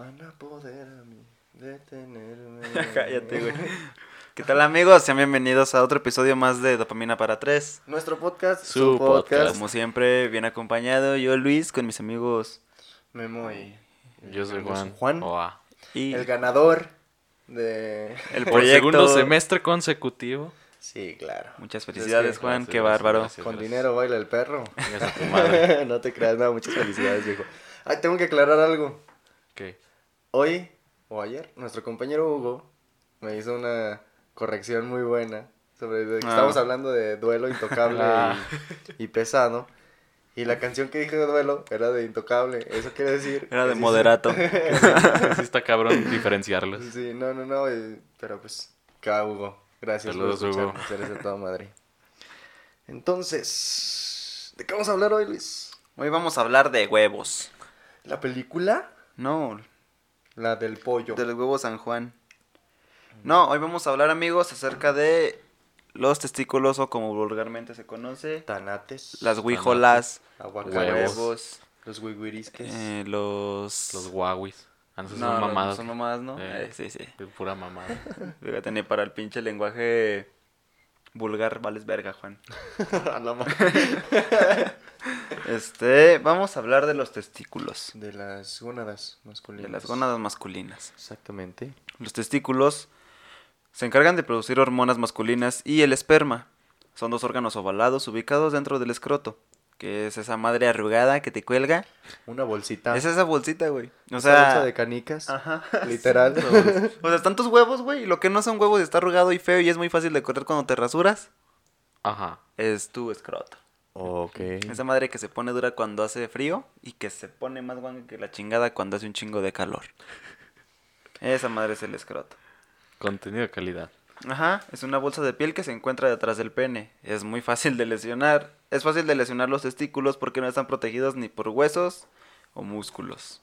Van a poder a mí detenerme. Cállate, güey. ¿Qué tal amigos? Sean bienvenidos a otro episodio más de Dopamina para Tres. Nuestro podcast, Su podcast. Como siempre, bien acompañado, yo Luis, con mis amigos. Memo y Yo soy Yo soy Juan. Juan. Oa. Y el ganador de... el Por proyecto. segundo semestre consecutivo. Sí, claro. Muchas felicidades, que- Juan, gracias, qué bárbaro. gracias. Con dinero baila el perro. Chingas a tu madre. no te creas, no, muchas felicidades, viejo. Ay, tengo que aclarar algo. ¿Qué? Hoy o ayer, nuestro compañero Hugo me hizo una corrección muy buena sobre de que Ah. estábamos hablando de duelo intocable Ah. y, y pesado. Y la canción que dije de duelo era de intocable. Eso quiere decir. Era de sí, moderato. Sí está cabrón diferenciarlos. Sí, sí, no, no, no. eh, pero pues, acá Hugo. Gracias Saludos, por Hugo. escucharnos. Eres de toda madre. Entonces, ¿de qué vamos a hablar hoy, Luis? Hoy vamos a hablar de huevos. ¿La película? No, La del pollo. de los huevos San Juan. No, hoy vamos a hablar, amigos, acerca de los testículos o como vulgarmente se conoce, Tanates. las huijolas. Huevos. Los huiguirisques. eh, los... Los guaguis. Ah, no, son no, mamadas. son mamadas, ¿no? Eh. Sí, sí. Pura mamada. Fíjate, ni para el pinche lenguaje vulgar vales verga, Juan. Este, vamos a hablar de los testículos, De las gónadas masculinas. de las gónadas masculinas. Exactamente. Los testículos se encargan de producir hormonas masculinas y el esperma. Son dos órganos ovalados ubicados dentro del escroto, que es esa madre arrugada que te cuelga. Una bolsita. Es esa bolsita, güey. O Esa bolsa sea, de canicas. ajá. Literal. O sea, están tus huevos, güey, lo que no son huevos y está arrugado y feo y es muy fácil de correr cuando te rasuras, Ajá. es tu escroto. ok. Esa madre que se pone dura cuando hace frío y que se pone más guanga que la chingada cuando hace un chingo de calor. Esa madre es el escroto. Contenido de calidad. Ajá, es una bolsa de piel que se encuentra detrás del pene. Es muy fácil de lesionar. Es fácil de lesionar los testículos porque no están protegidos ni por huesos o músculos.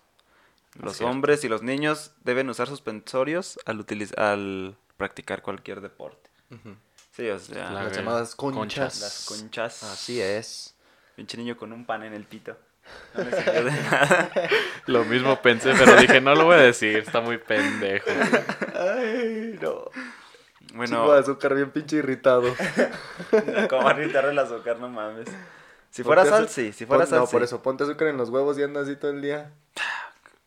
Los hombres y los niños deben usar suspensorios al, utiliz- al practicar cualquier deporte. Ujú. Sí, o sea, La- Las llamadas conchas. conchas. las conchas. Así es. Pinche niño con un pan en el pito. No sirvió de nada. Lo mismo pensé, pero dije, no lo voy a decir. Está muy pendejo. Ay, no. Bueno, Chico de azúcar bien pinche irritado. como irritarle el azúcar, no mames. Si fuera Ponte sal, sí. Si fuera pon- sal, No, sí. por eso. Ponte azúcar en los huevos y anda así todo el día.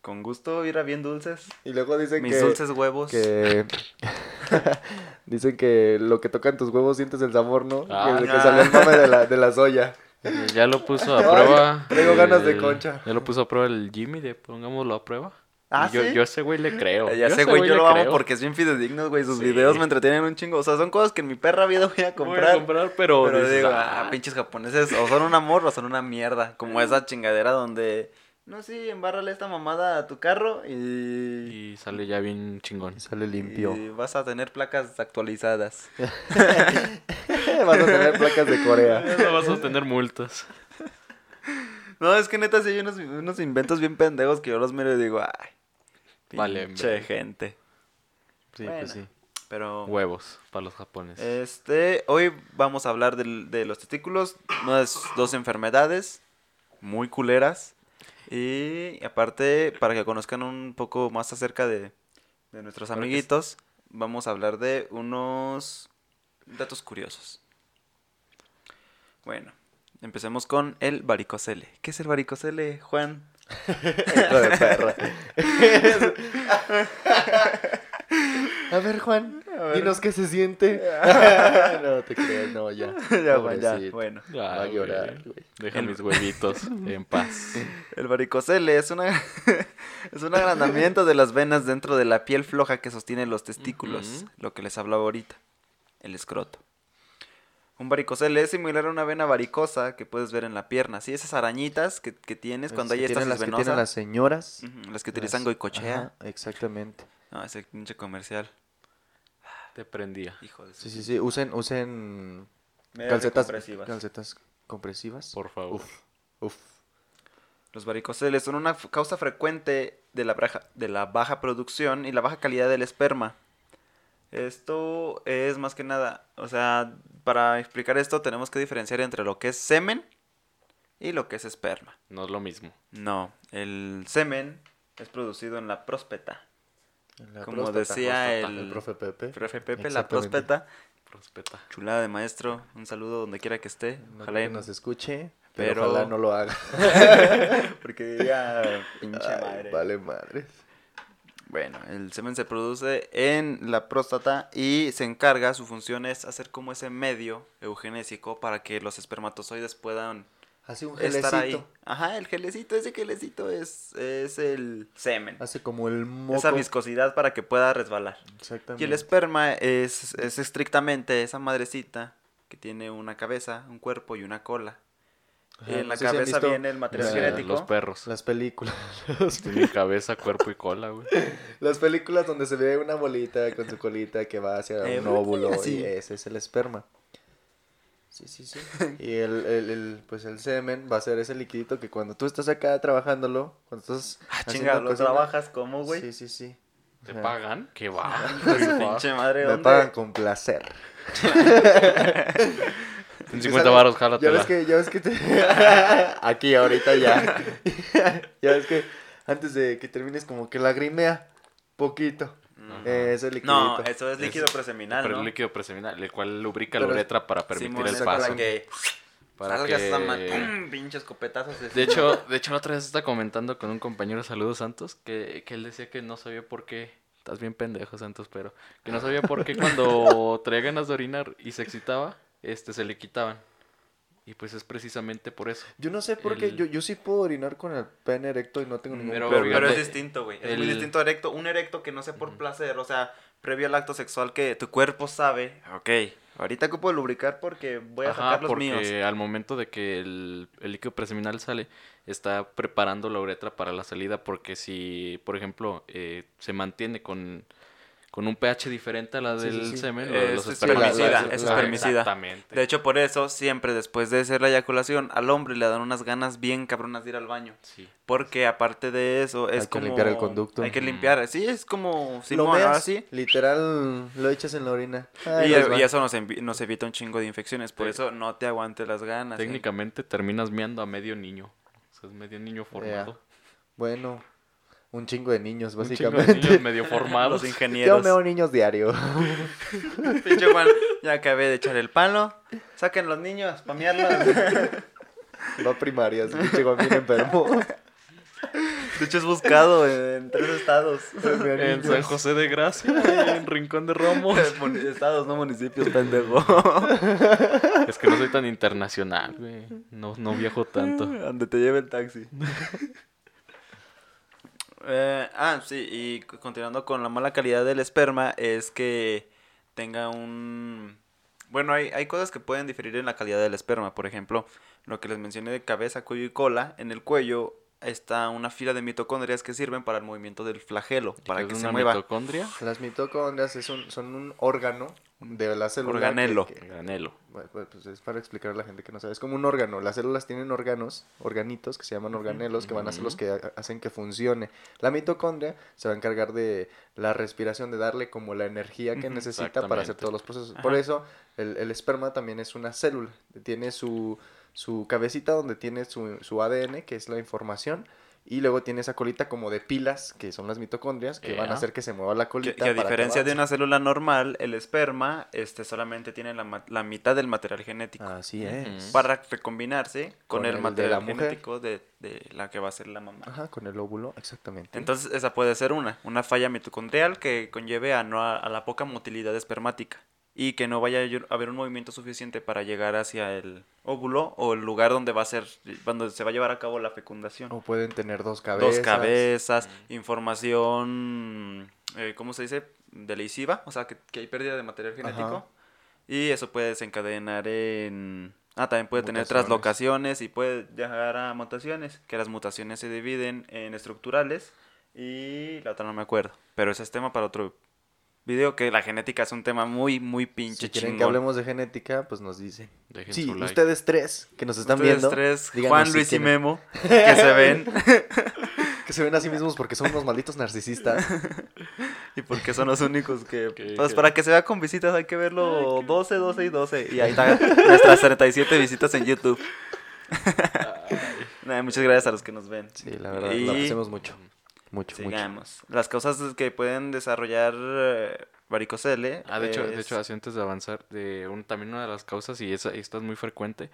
Con gusto, ir a bien dulces. Y luego dicen Mis que... dulces huevos. Que... dicen que lo que tocan tus huevos sientes el sabor, ¿no? Ah, que, que salió el mame de la, de la soya. Ya lo puso a Ay, prueba. traigo ganas de concha. Ya lo puso a prueba el Jimmy de pongámoslo a prueba. Ah, yo, ¿sí? yo a ese güey le creo. Ya ese güey, yo le lo amo creo. porque es bien fidedigno, güey. Sus Sí. videos me entretienen un chingo. O sea, son cosas que en mi perra vida voy a Voy a comprar. comprar, pero, pero dices, digo, "Ah, ah, pinches japoneses, o son un amor o son una mierda. Como esa chingadera donde, no, sí, embárrale esta mamada a tu carro y, Y sale ya bien chingón. Y sale limpio. y vas a tener placas actualizadas. Vas a tener placas de Corea. No vas a tener multas. No, es que neta, sí hay unos, unos inventos bien pendejos que yo los miro y digo, ay, Vale, pinche gente. Sí, Bueno. pues sí. Pero... Huevos para los japoneses. Este, hoy vamos a hablar del- de los testículos, unas dos enfermedades muy culeras. Y aparte, para que conozcan un poco más acerca de, de nuestros amiguitos, vamos a hablar de unos datos curiosos. Bueno, empecemos con el varicocele. ¿Qué es el varicocele, Juan? Hijo de perra. A ver, Juan, dinos qué se siente. no te creas, no, ya. ya, Juan, ya. Bueno. Ay, Va a llorar, güey. Deja El- mis huevitos en paz. El varicocele es una es un agrandamiento de las venas dentro de la piel floja que sostiene los testículos, lo que les hablaba ahorita, el escroto. Un varicocele es similar a una vena varicosa que puedes ver en la pierna, sí, esas arañitas que, que tienes cuando hay estasis las que tienen las señoras. Ujú, las que utilizan Las- goicochea. Ajá, exactamente. No, ese pinche comercial. Te prendía. Hijo de Sí, sí, sí. Usen, usen Medias calcetas compresivas. calcetas compresivas. Por favor. Uf, uf. Los varicoceles son una causa frecuente de la, baja, de la baja producción y la baja calidad del esperma. Esto es más que nada, o sea, para explicar esto tenemos que diferenciar entre lo que es semen y lo que es esperma. No es lo mismo. No, el semen es producido en la próspeta. La Como próstata. decía Próstata. el- profe Pepe. Profe Pepe, la próspeta. Prospeta. Chulada de maestro. Un saludo donde quiera que esté. No Ojalá que nos escuche, pero, pero- ojalá no lo haga. Porque diría pinche Ay, madre. Vale madre. Bueno, el semen se produce en la próstata y se encarga, su función es hacer como ese medio eugenésico para que los espermatozoides puedan Hace un estar ahí. gelecito. Ajá, el gelecito, ese gelecito es, es el semen. Hace como el moco. Esa viscosidad para que pueda resbalar. Exactamente. Y el esperma es, es estrictamente esa madrecita que tiene una cabeza, un cuerpo y una cola. Ajá, en la no si cabeza visto viene el material genético. Los perros. Las películas. Tienen cabeza, cuerpo y cola, güey. Las películas donde se ve una bolita con su colita que va hacia Eh, un óvulo así. y ese es el esperma. Sí, sí, sí. Y el, el, el, pues el semen va a ser ese liquidito que cuando tú estás acá trabajándolo, cuando estás Ah, haciendo chinga, ¿lo cocina- trabajas como, güey? Sí, sí, sí. ¿Te Ajá. pagan? ¿Qué va? Pinche madre, Me ¿dónde? pagan con placer. En 50 baros, Ya jálatela. ves que, ya ves que te... Aquí, ahorita ya. ya ves que antes de que termines como que lagrimea poquito. Eh, ese liquidito. No, eso es líquido Es- preseminal, Pero ¿no? el líquido preseminal, el cual lubrica Pero la es- uretra para permitir el es paso. Para que Para salga que- esa pinches copetazos. De hecho, de hecho, la otra vez estaba comentando con un compañero, saludos Santos, que, que él decía que no sabía por qué. Estás bien pendejo, Santos, pero que no sabía por qué cuando traía ganas de orinar y se excitaba, este se le quitaban. Y pues es precisamente por eso. Yo no sé por qué, El- yo, yo sí puedo orinar con el pene erecto y no tengo ningún Pero- pero, problema. pero es distinto, güey. Es muy distinto erecto. Un erecto que no sé por placer, o sea, previo al acto sexual que tu cuerpo sabe, ok, ahorita ocupo lubricar porque voy a Ajá, sacar los porque míos. al momento de que el, el líquido preseminal sale, está preparando la uretra para la salida, porque si, por ejemplo, eh, se mantiene con, con un pH diferente a la Sí, del sí, sí. semen, lo de los Es espermicida, es espermicida. Exactamente. De hecho, por eso, siempre después de hacer la eyaculación, al hombre le dan unas ganas bien cabronas de ir al baño. Sí. Porque aparte de eso, es Hay que como... limpiar el conducto. Hay que Mm. limpiar, sí, es como... lo Simón, meas, ahora sí. literal lo echas en la orina. Y, eso nos, evita un chingo de infecciones, por Sí. eso no te aguantes las ganas. ¿eh? Técnicamente terminas miando a medio niño. O sea, es medio niño formado. Bueno, un chingo de niños, Un chingo de básicamente. niños medio formados. Los Yo ingenieros. meo niños diario. Pinche Juan, ya acabé de echar el palo. Saquen los niños, pamearlos. Va a primarias, pinche Guamín enfermo. De hecho, es buscado en tres estados. En San José de Gracia, en Rincón de Romos. Mon- estados, no municipios, pendejo. Es que no soy tan internacional, güey. No, no viajo tanto. Donde te lleve el taxi. Eh, ah, sí, y continuando con la mala calidad del esperma, es que tenga un... Bueno, hay, hay cosas que pueden diferir en la calidad del esperma. Por ejemplo, lo que les mencioné de cabeza, cuello y cola. En el cuello está una fila de mitocondrias que sirven para el movimiento del flagelo, para ¿Es que se mueva. mitocondria? Las mitocondrias es un- son un órgano de la célula. Organelo. que- que- Granelo. bueno, pues pues es para explicar a la gente que no sabe. Es como un órgano. Las células tienen órganos, organitos, que se llaman organelos, que van a ser los que ha- hacen que funcione. La mitocondria se va a encargar de la respiración, de darle como la energía que necesita para hacer todos los procesos. Ajá. Por eso, el, el esperma también es una célula. Tiene su, su cabecita donde tiene su, su ADN, que es la información. Y luego tiene esa colita como de pilas, que son las mitocondrias, que van a hacer que se mueva la colita. que a para diferencia de una célula normal, el esperma este, solamente tiene la, ma- la mitad del material genético. Así es. Para recombinarse con, Con el, el de material la mujer. genético de, de la que va a ser la mamá. Ajá, con el óvulo, exactamente. Entonces esa puede ser una, una falla mitocondrial que conlleve a, no a, a la poca motilidad espermática y que no vaya a haber un movimiento suficiente para llegar hacia el óvulo o el lugar donde va a ser, donde se va a llevar a cabo la fecundación. O pueden tener dos cabezas. Dos cabezas, información, eh, ¿cómo se dice? Delesiva, o sea, que, que hay pérdida de material genético. Ajá. Y eso puede desencadenar en... Ah, también puede tener Mutaciones. traslocaciones y puede llegar a mutaciones, que las mutaciones se dividen en estructurales y la otra no me acuerdo. Pero ese es tema para otro video, que la genética es un tema muy, muy pinche Si quieren chingón. que hablemos de genética, pues nos dicen. Dejen Sí, su like. ustedes tres que nos están Ustedes viendo. tres, díganos Juan, si Luis y Memo, que se ven Que se ven a sí mismos porque son unos malditos narcisistas. y porque son los únicos que... Que- Pues que- para que se vea con visitas hay que verlo 12, 12 y 12. Y ahí están nuestras 37 visitas en YouTube. Nah, muchas gracias a los que nos ven. Sí, la verdad, Y- lo apreciamos mucho. Mucho, mucho. Sigamos. Las causas que pueden desarrollar eh, varicocele. Ah, de hecho, de hecho, así antes de avanzar, de un, también una de las causas, y esa, esta es muy frecuente,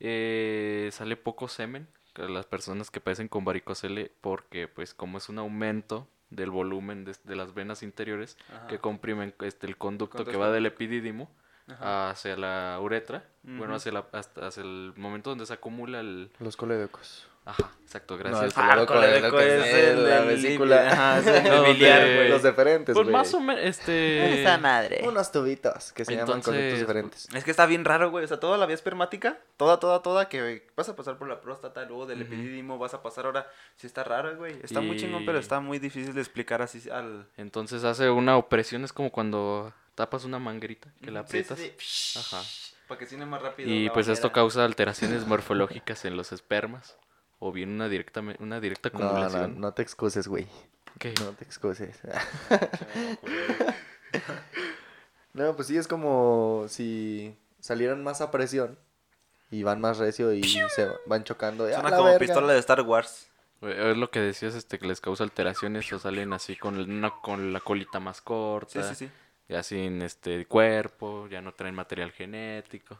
eh, sale poco semen a las personas que padecen con varicocele porque, pues, como es un aumento del volumen de, de las venas interiores Ajá. que comprimen este, el conducto Conducto que va del epidídimo Ajá. hacia la uretra, bueno, hacia, la, hasta, hacia el momento donde se acumula el... Los colédocos. Ajá, exacto, No, gracias. el Ah, colédoco es es el- la vesícula. ajá, es el No, biliar, de- güey. Los deferentes, pues güey. más o menos, este... Esa madre. Unos tubitos que se llaman conductos diferentes. Es que está bien raro, güey. O sea, toda la vía espermática, toda, toda, toda, que vas a pasar por la próstata, luego del epidídimo, vas a pasar ahora. Sí está raro, güey. Está muy chingón, pero está muy difícil de explicar así al... Entonces hace una opresión, es como cuando tapas una manguerita, que la Sí, sí, aprietas. sí. Ajá. Para que cine más rápido. Y pues esto causa alteraciones morfológicas en los espermas. O bien una directa, una directa No, no, acumulación. no te excuses, güey. ¿Qué? No te excuses. No, pues sí, es como si salieran más a presión y van más recio y se van chocando. ¡A Suena la como verga! pistola de Star Wars. Es lo que decías, este, que les causa alteraciones o salen así con, una, con la colita más Sí, corta. sí, sí. Ya sin este cuerpo, ya no traen material genético.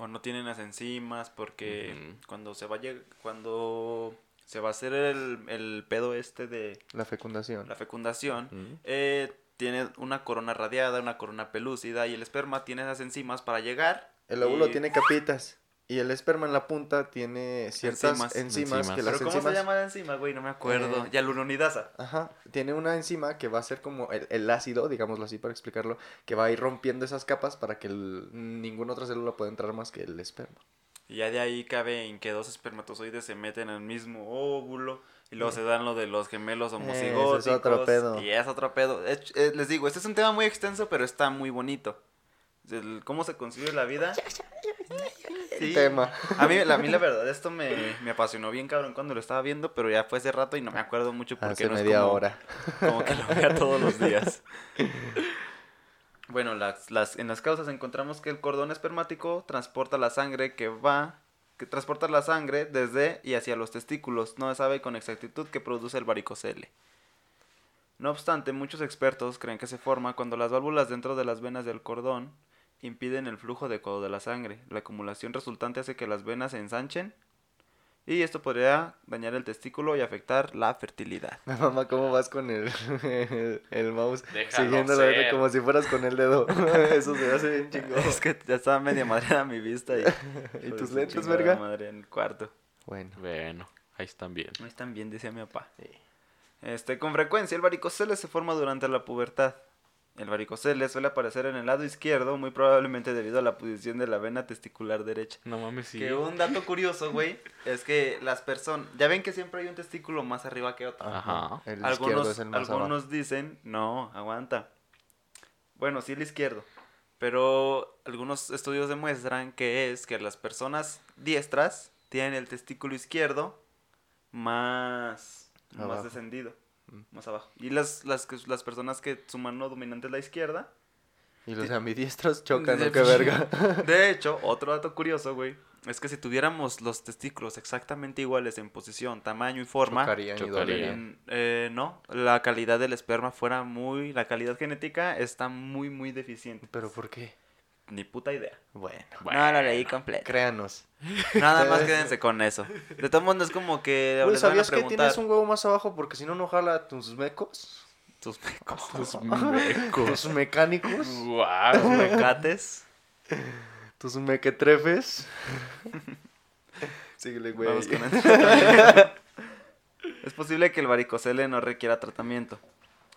O no tienen las enzimas porque cuando se vaya, cuando se va a hacer el, el pedo este de La fecundación. la fecundación, eh, tiene una corona radiada, una corona pelúcida y el esperma tiene esas enzimas para llegar. El óvulo y- tiene capitas y el esperma en la punta tiene ciertas Enzimas. enzimas, Enzimas. que ¿Pero las cómo enzimas... se llama la enzima, güey? No me acuerdo. Eh, Yaluronidasa. Ajá, tiene una enzima que va a ser como el, el ácido, digámoslo así para explicarlo, que va a ir rompiendo esas capas para que el- ninguna otra célula pueda entrar más que el esperma. Y ya de ahí cabe en que dos espermatozoides se meten en el mismo óvulo. Y luego se dan lo de los gemelos homocigóticos. ese es otro pedo. Y es otro pedo. Es- eh, les digo, este es un tema muy extenso, pero está muy bonito. El cómo se concibe la vida. Sí. Tema. A mí, la, a mí la verdad, esto me, me apasionó bien cabrón cuando lo estaba viendo, pero ya fue hace rato y no me acuerdo mucho porque Hace no es media como, hora. como que lo vea todos los días. Bueno, las, las, en las causas encontramos que el cordón espermático transporta la sangre que va, que transporta la sangre desde y hacia los testículos. No se sabe con exactitud qué produce el varicocele. No obstante, muchos expertos creen que se forma cuando las válvulas dentro de las venas del cordón impiden el flujo adecuado de la sangre. La acumulación resultante hace que las venas se ensanchen y esto podría dañar el testículo y afectar la fertilidad. Mamá, ¿cómo vas con el, el, el mouse? Déjalo Siguiendo la letra ser. como si fueras con el dedo. Eso se hace bien chingón. Es que ya estaba media madre a mi vista y... ¿Y tus lentes, verga? madre en el cuarto. Bueno. Bueno, ahí están bien. No están bien, decía mi papá. Este, con frecuencia el varicocele se forma durante la pubertad. El varicocele suele aparecer en el lado izquierdo, muy probablemente debido a la posición de la vena testicular derecha. No mames, sí. Que un dato curioso, güey, es que las personas, ya ven que siempre hay un testículo más arriba que otro. Ajá. El izquierdo Algunos, es el más abajo. algunos dicen, no, aguanta. Bueno, sí el izquierdo. Pero algunos estudios demuestran que es que las personas diestras tienen el testículo izquierdo más, más descendido. Más abajo. Y las, las, que- las personas que su mano dominante es la izquierda. Y los ambidiestros chocan, De- ¿no? Qué verga. De hecho, otro dato curioso, güey, es que si tuviéramos los testículos exactamente iguales en posición, tamaño y forma, Chocarían y chocarían. eh, no, la calidad del esperma fuera muy, la calidad genética está muy, muy deficiente. ¿Pero por qué? Ni puta idea. Bueno. No la leí completa. Créanos. Nada más quédense con eso. De todos modos es como que van a ¿sabías que tienes un huevo más abajo porque si no, no jala tus mecos? tus mecos, Tus Tus mecos. mecánicos. tus mecates. Tus mequetrefes. Síguele, güey. Vamos con Es posible que el varicocele no requiera tratamiento.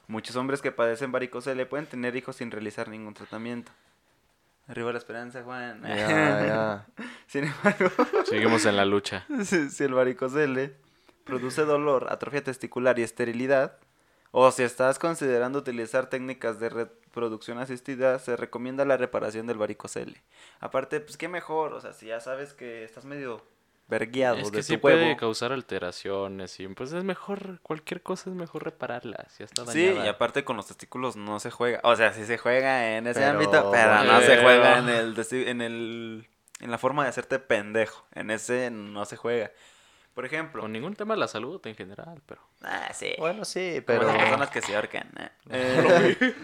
Muchos hombres que padecen varicocele pueden tener hijos sin realizar ningún tratamiento. Arriba la esperanza, Juan. Ya, ya. Sin embargo, Seguimos en la lucha. si, si el varicocele produce dolor, atrofia testicular y esterilidad, o si estás considerando utilizar técnicas de reproducción asistida, se recomienda la reparación del varicocele. Aparte, pues qué mejor, o sea, si ya sabes que estás medio vergueado Es de que tu sí huevo. puede causar alteraciones y pues es mejor, cualquier cosa es mejor repararla, si Sí, y aparte con los testículos no se juega. O sea, sí se juega en ese Pero, ámbito, pero no se juega en el, en el en la forma de hacerte pendejo. En ese no se juega. Por ejemplo, Con ningún tema de la salud en general, pero. ah, sí. Bueno, sí, Como pero... las personas que se ahorcan. ¿eh? Eh,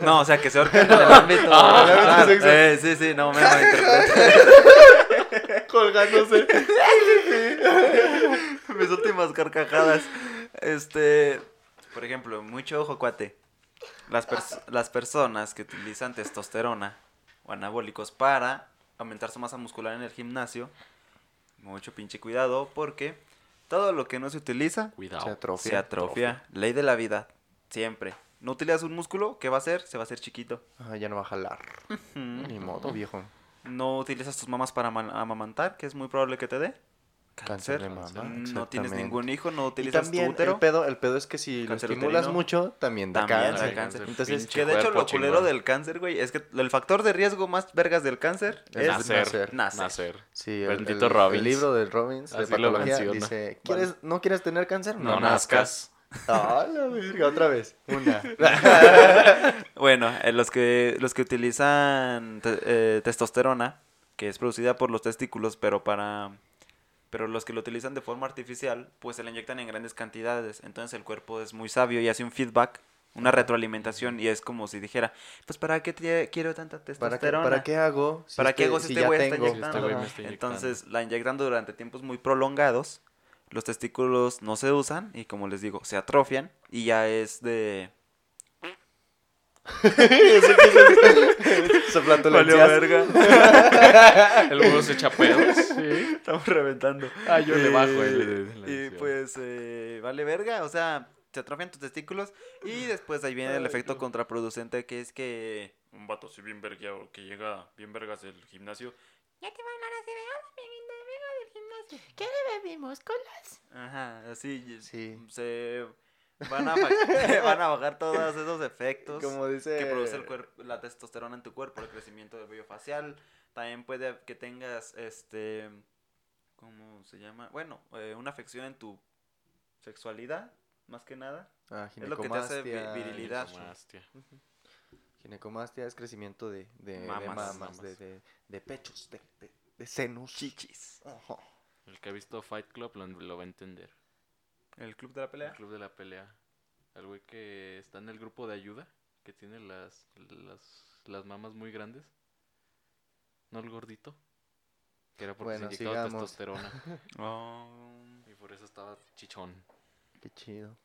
no, o sea, que se ahorcan en el ámbito. Ah, Ah, eh, sí, sí, no me malinterpretes. Colgándose. Mis últimas carcajadas. Este, por ejemplo, mucho ojo, cuate. Las, pers- las personas que utilizan testosterona o anabólicos para aumentar su masa muscular en el gimnasio, mucho pinche cuidado porque todo lo que no se utiliza Cuidado. Se atrofia. se atrofia. Ley de la vida, siempre. No utilizas un músculo, ¿qué va a hacer? Se va a hacer chiquito. Ah, ya no va a jalar. Ni modo, viejo. No utilizas tus mamas para ama- amamantar, que es muy probable que te dé. Cáncer Cáncer. de mama, No tienes ningún hijo, no Y utilizas también tu útero. el pedo, el pedo es que si lo estimulas uterino. mucho, también da También cáncer. cáncer. Entonces, Que de hecho lo culero del cáncer, güey, es que el factor de riesgo más vergas del cáncer Es es nacer. Nacer. nacer. Nacer. sí, el, Bendito el- Robbins. el libro de Robbins de Así lo patología menciona. dice, ¿quieres, ¿no quieres tener cáncer? No, nazcas. Ah, la verga, otra vez. Una. Bueno, eh, los que los que utilizan te- eh, testosterona, que es producida por los testículos, pero para pero los que lo utilizan de forma artificial, pues se le inyectan en grandes cantidades, entonces el cuerpo es muy sabio y hace un feedback, una retroalimentación y es como si dijera, pues para qué te- quiero tanta ¿Para qué, testosterona? ¿Para qué hago? Si ¿Para qué hago si si este ya güey está inyectando? Este está inyectando. Entonces la inyectan durante tiempos muy prolongados, los testículos no se usan y como les digo, se atrofian y ya es de... Se plató Valió verga. El burro se echa pedos. Sí. Estamos reventando. Ah, yo le bajo Eh, el- Y pues, eh, vale verga, o sea, se atrofian tus testículos y después ahí viene el efecto contraproducente que es que un vato así bien vergueado que llega bien vergas del gimnasio. Ya te va a hablar así de hola, amiguita, vengo del gimnasio. ¿Qué le bebimos? Colas. Ajá, así Sí. se van a, van a bajar todos esos efectos Como dice... que produce el cuerpo, la testosterona en tu cuerpo, el crecimiento del vello facial. También puede que tengas, este, ¿cómo se llama? Bueno, eh, una afección en tu sexualidad, más que nada. Ah, es lo que te hace vi- ginecomastia, virilidad. Ginecomastia. Ginecomastia es crecimiento de, de, de Mamas. De, de, de pechos, de, de, de senos. Chichis. Ajá. El que ha visto Fight Club lo, lo va a entender. ¿El club de la El pelea? club de la pelea. El güey que está en el grupo de ayuda, que tiene las, las, las mamas muy grandes. ¿No el gordito? Que era porque Bueno, se inyectaba sigamos. testosterona. Oh. y por eso estaba chichón. Qué chido.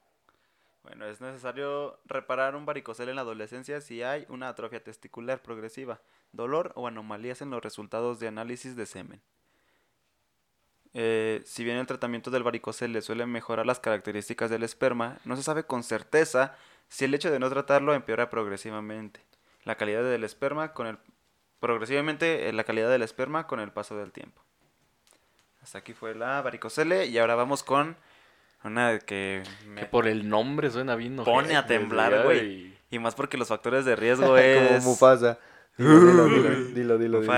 Bueno, es necesario reparar un varicocele en la adolescencia si hay una atrofia testicular progresiva, dolor o anomalías en los resultados de análisis de semen. Eh, si bien el tratamiento del varicocele suele mejorar las características del esperma, no se sabe con certeza si el hecho de no tratarlo empeora progresivamente la calidad del esperma con el progresivamente eh, la calidad del esperma con el paso del tiempo. Hasta aquí fue la varicocele y ahora vamos con una que me- Que por el nombre suena bien Pone a temblar, güey. Y más porque los factores de riesgo Como es. Mufasa. Dilo, dilo, dilo, dilo, dilo, dilo.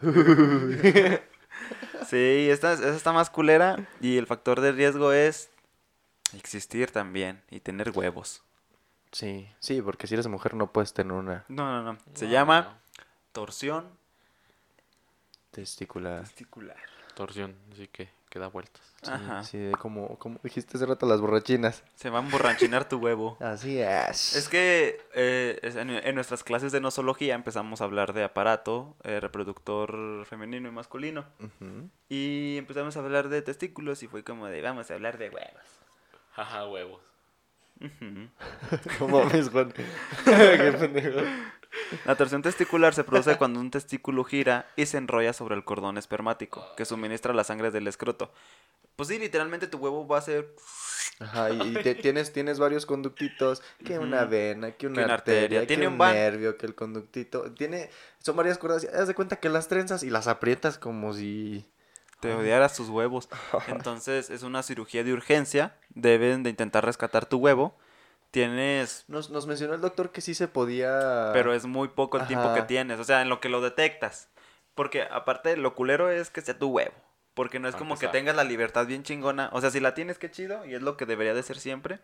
Sí, esta, esta está más culera. Y el factor de riesgo es existir también y tener huevos. Sí, sí, porque si eres mujer no puedes tener una No, no, no. Se No, llama no. torsión testicular. testicular. Torsión, así que, que da vueltas. Sí, Ajá. sí, de como, como dijiste hace rato las borrachinas. Se va a emborrachinar tu huevo. Así es. Es que eh, en, en nuestras clases de nosología empezamos a hablar de aparato eh, reproductor femenino y masculino. Y empezamos a hablar de testículos y fue como de vamos a hablar de huevos. Jaja, huevos. ¿Cómo mames, Juan? Qué pendejo. La torsión testicular se produce cuando un testículo gira y se enrolla sobre el cordón espermático que suministra la sangre del escroto. Pues sí, literalmente tu huevo va a ser Ajá, y te- tienes, tienes varios conductitos, que una vena, que una, una arteria, arteria, que tiene un un van- nervio, que el conductito. Tiene, son varias cuerdas. Haz de cuenta que las trenzas y las aprietas como si... te odiaras tus huevos. Entonces es una cirugía de urgencia. Deben de intentar rescatar tu huevo. Tienes, Nos, nos mencionó el doctor que sí se podía... pero es muy poco el tiempo que tienes. O sea, en lo que lo detectas. Porque aparte lo culero es que sea tu huevo. Porque no es Para como que empezar. tengas la libertad bien chingona. O sea, si la tienes, qué chido. Y es lo que debería de ser siempre.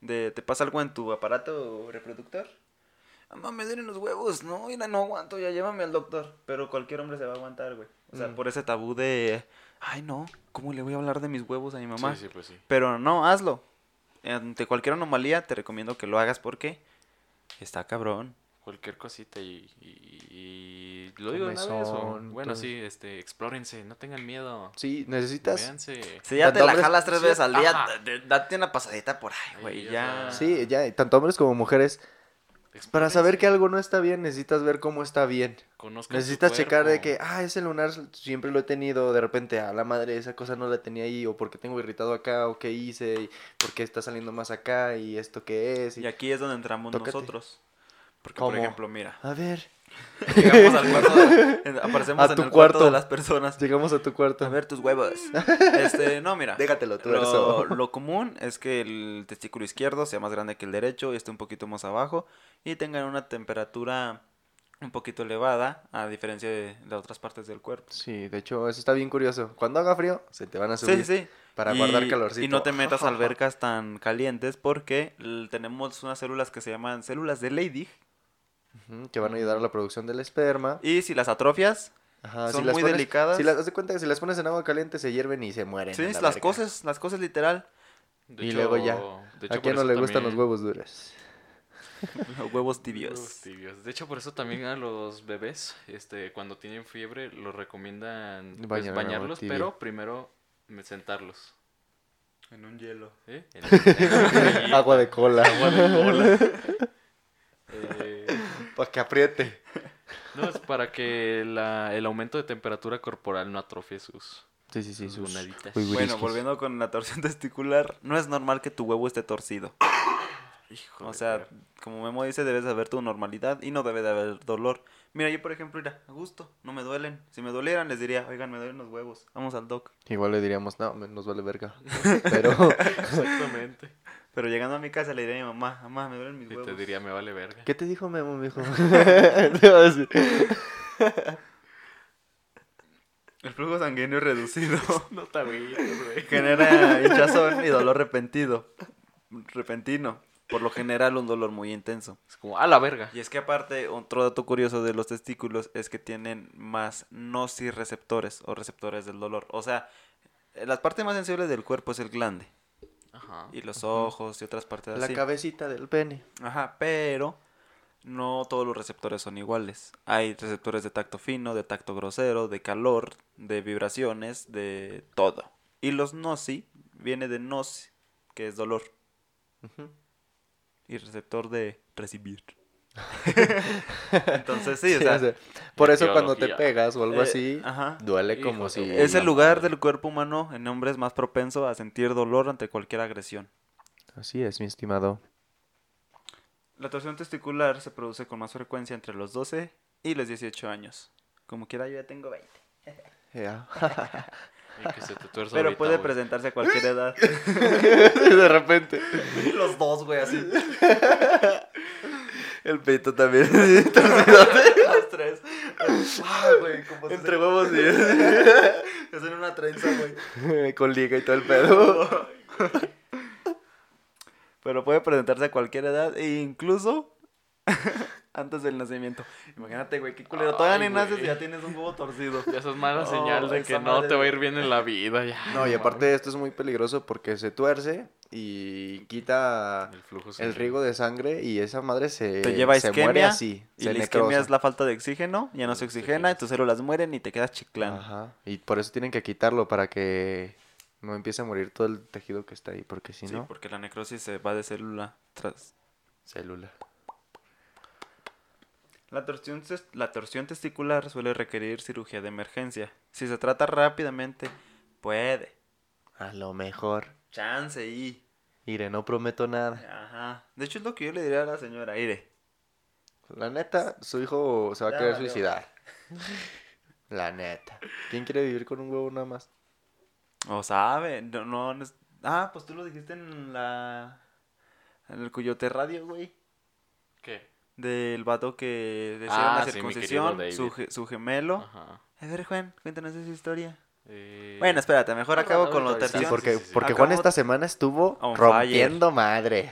De, ¿Te pasa algo en tu aparato reproductor? Mamá, me duelen los huevos. No, mira, no aguanto. Ya llévame al doctor. Pero cualquier hombre se va a aguantar, güey. O sea, Mm. por ese tabú de... ay no, ¿cómo le voy a hablar de mis huevos a mi mamá? Sí, sí, pues sí. Pero no, hazlo. Ante cualquier anomalía te recomiendo que lo hagas porque está cabrón. Cualquier cosita y, y- y lo digo de una vez, o- Bueno, todo. sí, este, explórense, no tengan miedo. Sí, necesitas... Véanse. Si ya te la hombres- jalas tres sí, veces al día, date una pasadita por ahí, güey, ya. Sí, ya, tanto hombres como mujeres. Para saber que algo no está bien, necesitas ver cómo está bien. Necesitas checar de que, ah, ese lunar siempre lo he tenido, de repente, a la madre, esa cosa no la tenía ahí, o porque tengo irritado acá, o qué hice, y por qué está saliendo más acá, y esto qué es. y- Y aquí es donde entramos Tócate. nosotros. Porque, por ejemplo, mira, A ver, llegamos al cuarto, de- aparecemos A en tu el cuarto cuarto. de las personas. llegamos a tu cuarto. A ver tus huevos. Este, no, mira. Déjatelo Lo, tuerzo. lo común es que el testículo izquierdo sea más grande que el derecho y esté un poquito más abajo y tengan una temperatura un poquito elevada a diferencia de, de otras partes del cuerpo. Sí, de hecho, eso está bien curioso. Cuando haga frío, se te van a subir sí, sí. para Y- guardar calorcito. Y no te metas a albercas tan calientes porque tenemos unas células que se llaman células de Leydig Que van a ayudar a la producción del esperma. y si las atrofias, Ajá, son las muy pones- delicadas. Si las das de cuenta que si las pones en agua caliente se hierven y se mueren. sí, a la las cosas, las cosas literal, De Y hecho- luego ya. de hecho, ¿A quién no le gustan los huevos duros? los huevos Huevos tibios. tibios. De hecho, por eso también a los bebés, este, cuando tienen fiebre, los recomiendan pues, bañarlos, pero primero me- sentarlos. En un hielo. ¿eh? En- Agua de cola. agua de cola. Eh, Para que apriete. no, es para que la- el aumento de temperatura corporal no atrofie sus, Sí, sí, sí. sus. Uy, Bueno, volviendo con la torsión testicular, no es normal que tu huevo esté torcido. Hijo O sea, como Memo dice, debes de haber tu normalidad y no debe de haber dolor. Mira, yo por ejemplo, mira, a gusto, no me duelen. Si me dolieran, les diría, oigan, me duelen los huevos, vamos al doc. Igual le diríamos, no, nos vale verga. Pero Exactamente. Pero llegando a mi casa le diría a mi mamá, mamá, me duelen mis Y huevos. te diría, me vale verga. ¿qué te dijo Memo, mijo? Te va a decir. El flujo sanguíneo reducido No güey. genera hinchazón y dolor repentino. Repentino. Por lo general, un dolor muy intenso. Es como, a la verga. Y es que aparte, otro dato curioso de los testículos es que tienen más nociceptores o receptores del dolor. O sea, la parte más sensible del cuerpo es el glande. Ajá. Y los ojos y otras partes La así. cabecita del pene. Ajá, pero no todos los receptores son iguales. Hay receptores de tacto fino, de tacto grosero, de calor, de vibraciones, de todo. Y los noci viene de noci, que es dolor. Y receptor de recibir. Entonces sí, o Sí, sea, o sea, por eso cuando te pegas o algo eh, así, ajá. duele Hijo como si... Es el lugar del cuerpo humano en hombres más propenso a sentir dolor ante cualquier agresión. Así es, mi estimado. La torsión testicular se produce con más frecuencia entre los 12 y los 18 años. Como quiera, yo ya tengo 20. Ya. Y que se te tuerza Pero ahorita, puede presentarse a cualquier edad. de repente. los dos, güey, así. El peito también. los tres. Güey, como si Entre huevos y... hacen una trenza, güey. Con liga y todo el pedo. Pero puede presentarse a cualquier edad e incluso antes del nacimiento. Imagínate, güey, qué culero. Todavía ni naces y ya tienes un huevo torcido. Ya esa es mala Oh, señal de que no te va a ir bien en la vida. Ya. No, y aparte esto es muy peligroso porque se tuerce y quita El flujo el riego de sangre y esa madre se, Te lleva se isquemia, muere así. Y se la isquemia necrosa. es la falta de oxígeno, ya no se Sí, oxigena sí. y tus células mueren y te quedas chiclán. Ajá. Y por eso tienen que quitarlo para que no empiece a morir todo el tejido que está ahí, porque si Sí, no, porque la necrosis se va de célula tras. célula. La torsión, la torsión testicular suele requerir cirugía de emergencia. Si se trata rápidamente, puede. A lo mejor. Chance y. Iré, no prometo nada. Ajá. De hecho, es lo que yo le diría a la señora. Ire. La neta, su hijo se va a Ya querer suicidar. La neta. ¿Quién quiere vivir con un huevo nada más? O sabe. No, no, no es- Ah, pues tú lo dijiste en la. En el Coyote Radio, güey. ¿Qué? Del vato que decía Ah, una sí, mi querido circuncisión, su, ge- su gemelo. Ajá. A ver, Juan, cuéntanos esa historia. Eh, Bueno, espérate, mejor Ah, acabo no, con lo no, Sí, porque, sí, sí. porque Acabo Juan esta semana estuvo on rompiendo madres.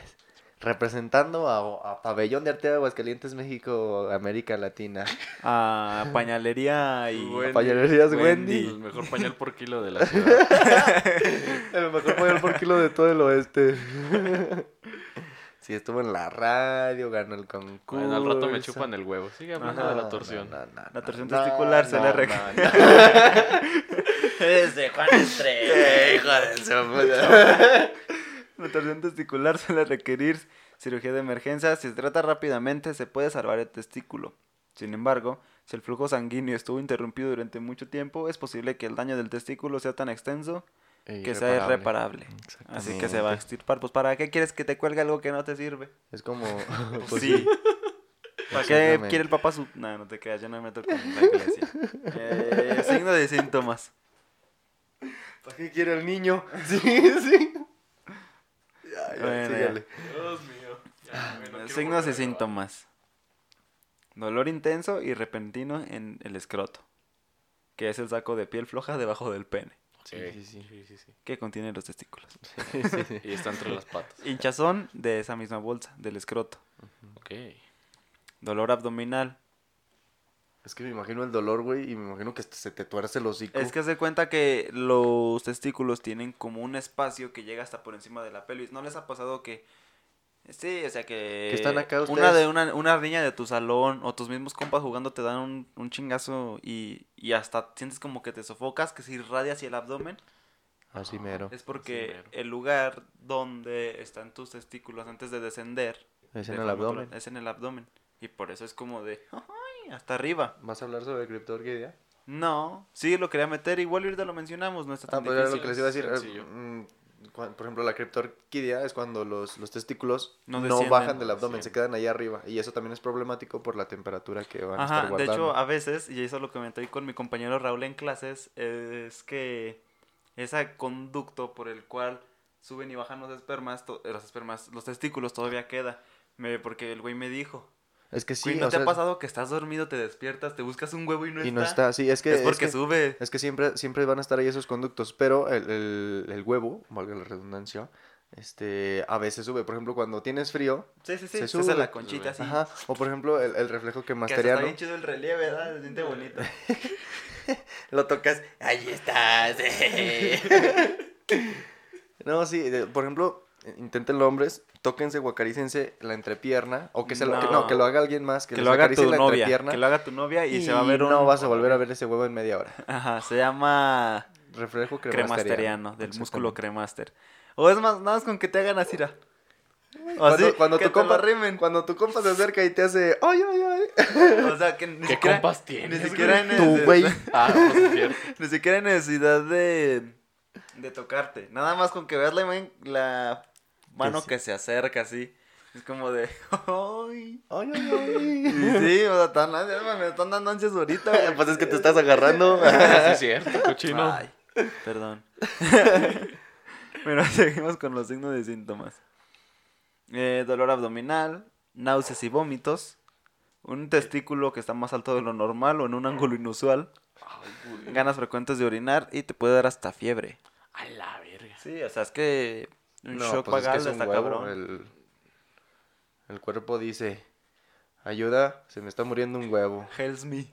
Representando a, a Pabellón de Arte de Aguascalientes, México, América Latina. A pañalería y... Wendy. Pañalerías Wendy. Wendy. El mejor pañal por kilo de la ciudad. El mejor pañal por kilo de todo el oeste. Sí, estuvo en la radio, ganó el concurso. Bueno, al rato me chupan el huevo. Sigue hablando de la torsión. no, no, no, La torsión no, testicular se no, le no, rec- no. Es de Juan hijo de su puta. La torsión testicular suele requerir cirugía de emergencia. Si se trata rápidamente, se puede salvar el testículo. Sin embargo, si el flujo sanguíneo estuvo interrumpido durante mucho tiempo, es posible que el daño del testículo sea tan extenso que sea irreparable. Así que se va a extirpar. Pues, ¿para qué quieres que te cuelgue algo que no te sirve? Es como. Pues sí. ¿Para qué quiere el papá su.? No, no te creas, yo no me meto con la iglesia. Eh, signo de síntomas. ¿Para qué quiere el niño? Sí, sí. Ya, ya, Bueno. Dios mío. Ya, güey, no quiero Signos y síntomas. Dolor intenso y repentino en el escroto, que es el saco de piel floja debajo del pene, Sí, sí, sí. Sí, sí, sí. que contiene los testículos. Sí, sí. Y está entre las patas. Hinchazón de esa misma bolsa, del escroto. Ok. Dolor abdominal. Es que me imagino el dolor, güey, y me imagino que se te tuerce el hocico. Es que se cuenta que los testículos tienen como un espacio que llega hasta por encima de la pelvis. ¿No les ha pasado que... Sí, o sea que... Que están acá Una, ustedes. de una, una riña de tu salón o tus mismos compas jugando te dan un, un chingazo y, y hasta sientes como que te sofocas, que se irradia hacia el abdomen. Así mero. Es porque mero. el lugar donde están tus testículos antes de descender... Es de en el abdomen. Es en el abdomen. Y por eso es como de... ¡Ay! Hasta arriba. ¿Vas a hablar sobre criptorquidia? No, sí lo quería meter, igual ahorita lo mencionamos, no está Ah, tan pues era lo que les iba a decir. Por ejemplo, la criptorquidia es cuando los, los testículos No bajan del abdomen, Sí. se quedan ahí arriba. Y eso también es problemático por la temperatura que van a estar de guardando. hecho, a veces, y eso lo comenté con mi compañero Raúl en clases, es que ese conducto por el cual suben y bajan los espermas, eh, los espermas, los testículos todavía queda. Me, porque el güey me dijo, es que sí, güey, ¿no te sea, ha pasado que estás dormido, te despiertas, te buscas un huevo y no y está? no está, sí, es que es porque que, sube. es que siempre, siempre van a estar ahí esos conductos, pero el, el, el huevo, valga la redundancia, este, a veces sube. Por ejemplo, cuando tienes frío, Sí, sí, sí, se sube, la conchita así. ajá, o por ejemplo, el, el reflejo que Que hasta está masteriano, bien chido el relieve, ¿verdad? Se siente bonito. lo tocas, ahí estás. no, sí, de- por ejemplo, inténtenlo hombres, tóquense o acarícense la entrepierna, o que, se lo, que, No. no, que lo haga alguien más, que, lo haga tu la novia, entrepierna, que lo haga tu novia y, y, se va a ver un... no vas a volver a ver ese huevo en media hora. Ajá, se llama... Reflejo cremasteriano, cremasteriano. del músculo cremaster. O es más, nada más con que te hagan así. O Cuando, así, cuando tu compa, cuando tu compa se acerca y te hace, ay, ay, ay. O sea, que ni ¿Qué siquiera, compas ni tienes? siquiera hay güey? Ah. Ni siquiera hay necesidad de, de tocarte. Nada más con que veas la, imagen- la mano que se acerca así. Es como de, ¡ay! Ay, ay, ay. sí, o sea, están, me están dando ansias ahorita. güey. Pues es que te estás agarrando. Sí, es cierto, cochino. Ay, perdón. Pero seguimos con los signos de síntomas. Eh, dolor abdominal, náuseas y vómitos, un testículo que está más alto de lo normal o en un ángulo inusual, ganas frecuentes de orinar y te puede dar hasta fiebre. A la verga. Sí, o sea, es que un No, shock pues es que vagal es un está huevo, cabrón. El, el cuerpo dice, ayuda, se me está muriendo un huevo. Hells me.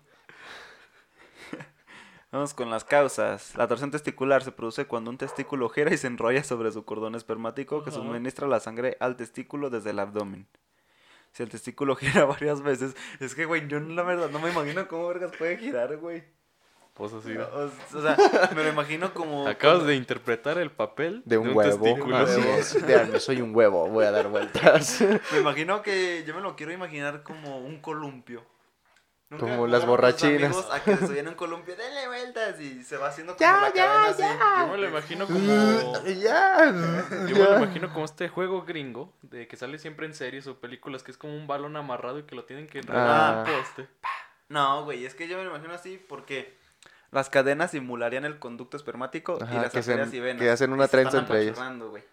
Vamos con las causas. La torsión testicular se produce cuando un testículo gira y se enrolla sobre su cordón espermático que suministra la sangre al testículo desde el abdomen. Si el testículo gira varias veces, es que, güey, yo la verdad no me imagino cómo vergas puede girar, güey. Así. O, o sea, me lo imagino como... Acabas de interpretar el papel De un, huevo. testículo. Así es. Veanme, soy un huevo, voy a dar vueltas. Me imagino que yo me lo quiero imaginar como un columpio. ¿Nunca Como las borrachinas. A que se subían un columpio, denle vueltas y se va haciendo como Ya, la ya, cadena así. Yo me lo imagino como. ya. Yo me lo imagino como este juego gringo de que sale siempre en series o películas que es como un balón amarrado y que lo tienen que enredar Ah. un poste. No, güey, es que yo me lo imagino así porque las cadenas simularían el conducto espermático y las arterias y venas. que hacen una trenza entre güey.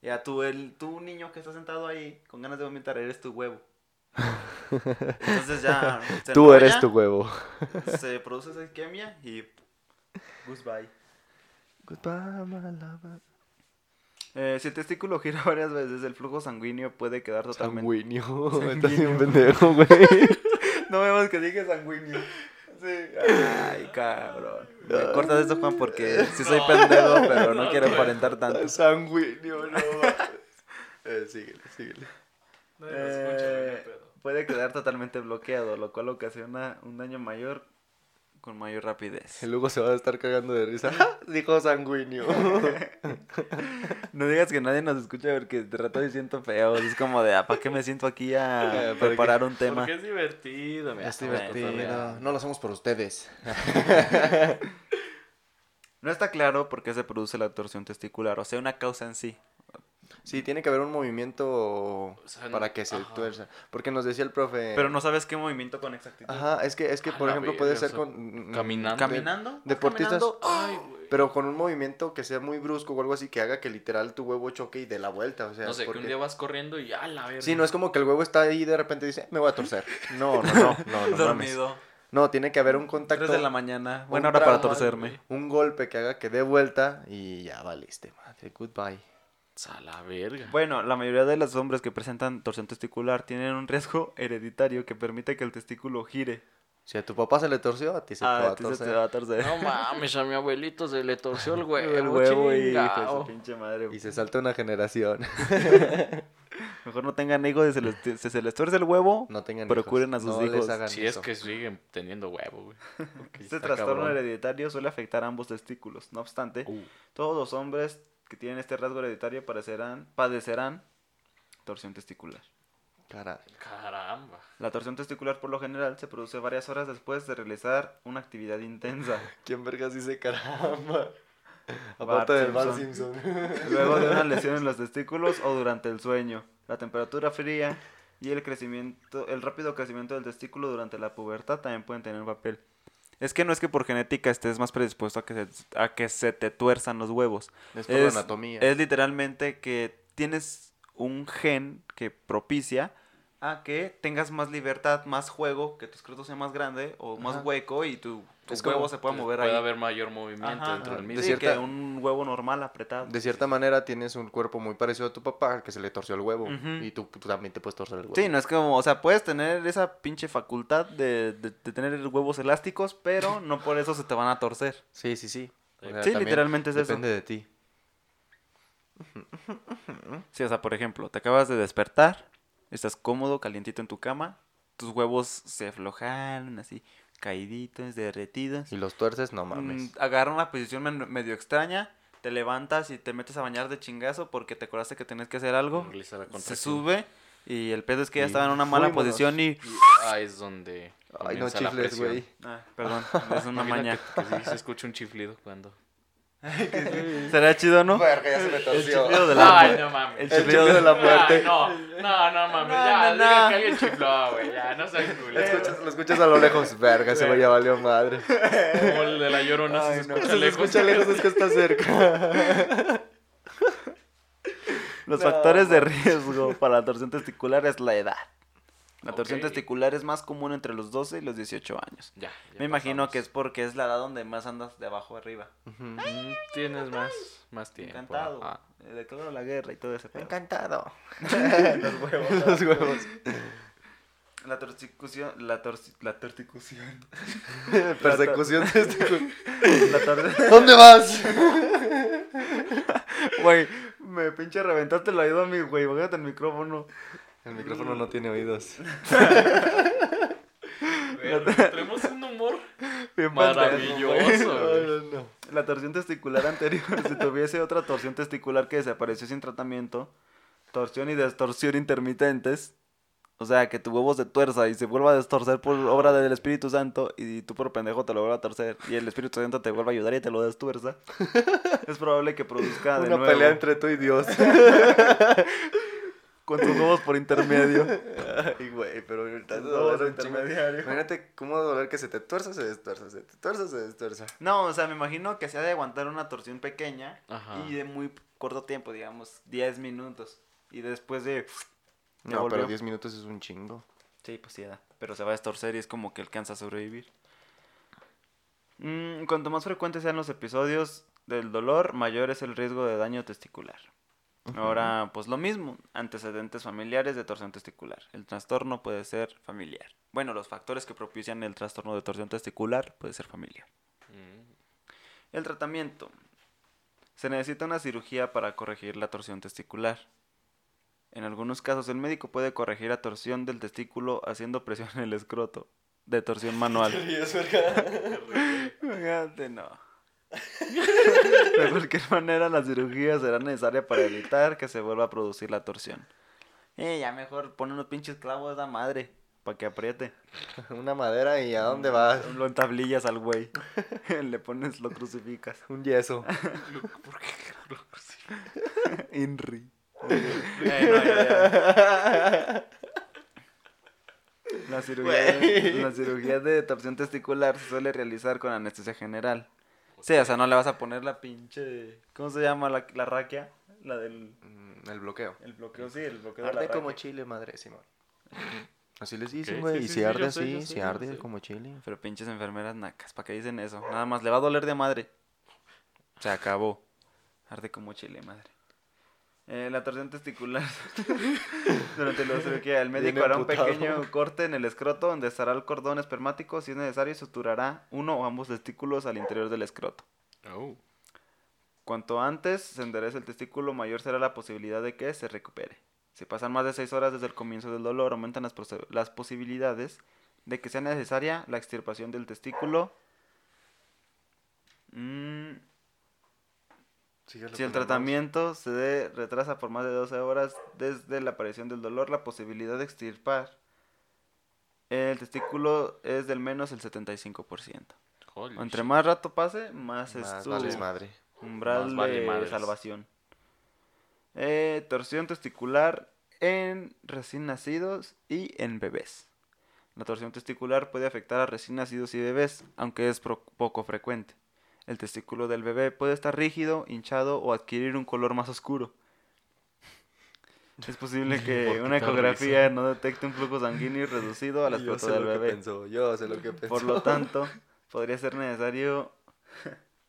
Ya tú, el, tú niño que está sentado ahí con ganas de vomitar, eres tu huevo. Entonces ya se Tú eres tu huevo. Se produce esa isquemia y goodbye. Goodbye, my lover. Eh, si el testículo gira varias veces, el flujo sanguíneo puede quedar totalmente... Sanguíneo. Estás bien pendejo, güey. No vemos que dije sanguíneo. Sí. Ay, cabrón. Me cortas esto, Juan, porque sí soy pendejo, pero no quiero aparentar tanto. Sanguíneo, no. eh, síguele, síguele. Eh, puede quedar totalmente bloqueado, lo cual ocasiona un daño mayor con mayor rapidez. El Hugo se va a estar cagando de risa. Dijo sanguíneo. No digas que nadie nos escucha porque de rato me siento feo. Es como de, ¿para qué me siento aquí a ¿para preparar un tema? Porque es divertido. mira, Es vamos a divertido. No lo hacemos por ustedes. No está claro por qué se produce la torsión testicular, o sea, una causa en sí. Sí, tiene que haber un movimiento sea, no- para que se ajá. tuerza. Porque nos decía el profe. Pero no sabes qué movimiento con exactitud. Ajá, es que, es que por ejemplo, puede ser con. caminando. de- ¿Caminando? Deportistas. ¿Caminando? Ay. Pero con un movimiento que sea muy brusco o algo así que haga que literal tu huevo choque y dé la vuelta. O sea, No sé, que porque- un día vas corriendo y a la verga. Sí, no es como que el huevo está ahí y de repente dice, "Eh, me voy a torcer. No, no, no, no, no, mames. Dormido. No, tiene que haber un contacto, Tres de la mañana. Buena hora para torcerme. un golpe que haga que dé vuelta y ya valiste, madre. Goodbye. A la verga. Bueno, la mayoría de los hombres que presentan torsión testicular tienen un riesgo hereditario que permite que el testículo gire. Si a tu papá se le torció, a ti se te Ah, va a a ti se torcer. te va a torcer. No mames, a mi abuelito se le torció el huevo. el huevo y pinche madre. Y se salta una generación. Mejor no tengan hijos y se les, si se les tuerce el huevo. No tengan Procuren hijos. a sus no les hijos. hagan Si es que siguen teniendo huevo, güey. Este trastorno cabrón. hereditario suele afectar a ambos testículos. No obstante, Uh, todos los hombres que tienen este rasgo hereditario padecerán, padecerán torsión testicular. Caray. caramba. La torsión testicular por lo general se produce varias horas después de realizar una actividad intensa. ¿Quién vergas dice caramba? Bart Aparte del Bart Simpson. Simpson. Luego de una lesión en los testículos o durante el sueño. La temperatura fría y el crecimiento, el rápido crecimiento del testículo durante la pubertad también pueden tener un papel. Es que no es que por genética estés más predispuesto a que se, a que se te tuerzan los huevos. Es por la anatomía. Es literalmente que tienes un gen que propicia a que tengas más libertad, más juego, que tu escroto sea más grande o más Ajá. hueco y tu, tu Es como huevo se pueda mover puede ahí. haber mayor movimiento Ajá, dentro del de mismo. Sí, cierta- que un huevo normal apretado. De cierta manera tienes un cuerpo muy parecido a tu papá, que se le torció el huevo. Y tú, tú también te puedes torcer el huevo. Sí, no es como, o sea, puedes tener esa pinche facultad de, de- de tener huevos elásticos, pero no por eso se te van a torcer. Sí, sí, sí. O sea, Sí, literalmente es eso. Depende de ti. Sí, o sea, por ejemplo, te acabas de despertar, estás cómodo, calientito en tu cama, tus huevos se aflojaron así, caíditos, derretidos. Y los tuerces, no Mm, mames. agarra una posición medio extraña, te levantas y te metes a bañar de chingazo porque te acordaste que tenías que hacer algo. Se sube y el pedo es que ya Y estaba en una mala posición y... Y- Ah, es donde. Ay, no chifles, güey. Ah, perdón, es una maña. Que, que sí se escucha un chiflido cuando. Será chido, ¿no? Verga, ya se me torció. chiflido de la- Ay, no mames. El El chiflido de la muerte. Ah, no, no, no mames. Ya, no, no. que alguien chifló, güey. Ya, no seas Lo culero. escuchas, lo escuchas a lo lejos. Verga, ese güey ya valió madre. Como el de la llorona Ay, se no, escucha se lejos. escucha lejos, es que está cerca. Los No, factores de riesgo para la torsión testicular es la edad. La torsión Ok. testicular es más común entre los 12 y los 18 años. Ya, ya Me imagino que es porque es la edad donde más andas de abajo arriba. Tienes más, más tiempo. Encantado. ajá. Eh, Declaro la guerra y todo ese pedo. Encantado. Los huevos. Los huevos. La torsicución. La, torsi- la torticución. Persecución testicular. La ¿Dónde vas? Güey, me pinche reventaste el oído a mi güey. Bájate el micrófono. El micrófono no tiene oídos. Pero Tenemos un humor Bien maravilloso. no, no. La torsión testicular anterior, si tuviese otra torsión testicular que desapareció sin tratamiento, torsión y distorsión intermitentes, o sea, que tu huevo se tuerza y se vuelva a destorcer por obra del Espíritu Santo y tú por pendejo te lo vuelva a torcer y el Espíritu Santo te vuelva a ayudar y te lo destuerza, es probable que produzca de Una nuevo pelea entre tú y Dios. Con tus huevos por intermedio. Ay, güey, pero ahorita chingo. intermediario. Imagínate cómo doler que se te tuerza, se destuerza, se te tuerza, se destuerza. No, o sea, me imagino que se ha de aguantar una torsión pequeña Ajá. y de muy corto tiempo, digamos, 10 minutos. Y después de... No, pero volvió. 10 minutos es un chingo. Sí, pues sí, da. Pero se va a estorcer y es como que alcanza a sobrevivir. Mm, cuanto más frecuentes sean los episodios del dolor, mayor es el riesgo de daño testicular. Ahora, pues lo mismo, antecedentes familiares de torsión testicular. El trastorno puede ser familiar. Bueno, los factores que propician el trastorno de torsión testicular puede ser familiar. Mm. El tratamiento. Se necesita una cirugía para corregir la torsión testicular. En algunos casos, el médico puede corregir la torsión del testículo haciendo presión en el escroto. De torsión manual. Fíjate, no. De cualquier manera, la cirugía será necesaria para evitar que se vuelva a producir la torsión. Eh, ya mejor pone unos pinches clavos de la madre. Para que apriete. Una madera y ¿a dónde vas? Lo entablillas al güey. Le pones, lo crucificas. Un yeso. ¿Por qué? Inri. Eh, no, ya, ya. La cirugía, la cirugía de torsión testicular se suele realizar con anestesia general. Sí, o sea, no le vas a poner la pinche... ¿Cómo se llama la, la raquia? La del... Mm, El bloqueo. El bloqueo, sí, el bloqueo de la Arde como raquia. chile, madre, Simón. Así les dicen, güey. sí, y sí, si arde así, sé, si arde como chile. Pero pinches enfermeras nacas, ¿para qué dicen eso? Nada más, le va a doler de madre. Se acabó. Arde como chile, madre. Eh, la torsión testicular. Durante la cirugía, el médico hará un pequeño corte en el escroto donde estará el cordón espermático. Si es necesario, suturará uno o ambos testículos al interior del escroto. Oh. Cuanto antes se enderece el testículo, mayor será la posibilidad de que se recupere. Si pasan más de 6 horas desde el comienzo del dolor, aumentan las, las posibilidades de que sea necesaria la extirpación del testículo. Mm, si el tratamiento se de- retrasa por más de 12 horas desde la aparición del dolor, la posibilidad de extirpar el testículo es del menos el 75%. Holy Entre shit. más rato pase, más, es tu madre. umbral Más vale de madres. salvación. Eh, torsión testicular en recién nacidos y en bebés. La torsión testicular puede afectar a recién nacidos y bebés, aunque es poco frecuente. El testículo del bebé puede estar rígido, hinchado o adquirir un color más oscuro. Es posible ¿Por que una ecografía no detecte un flujo sanguíneo reducido a la Yo sé del lo que bebé. pensó, yo sé lo que pensó. Por lo tanto, podría ser necesario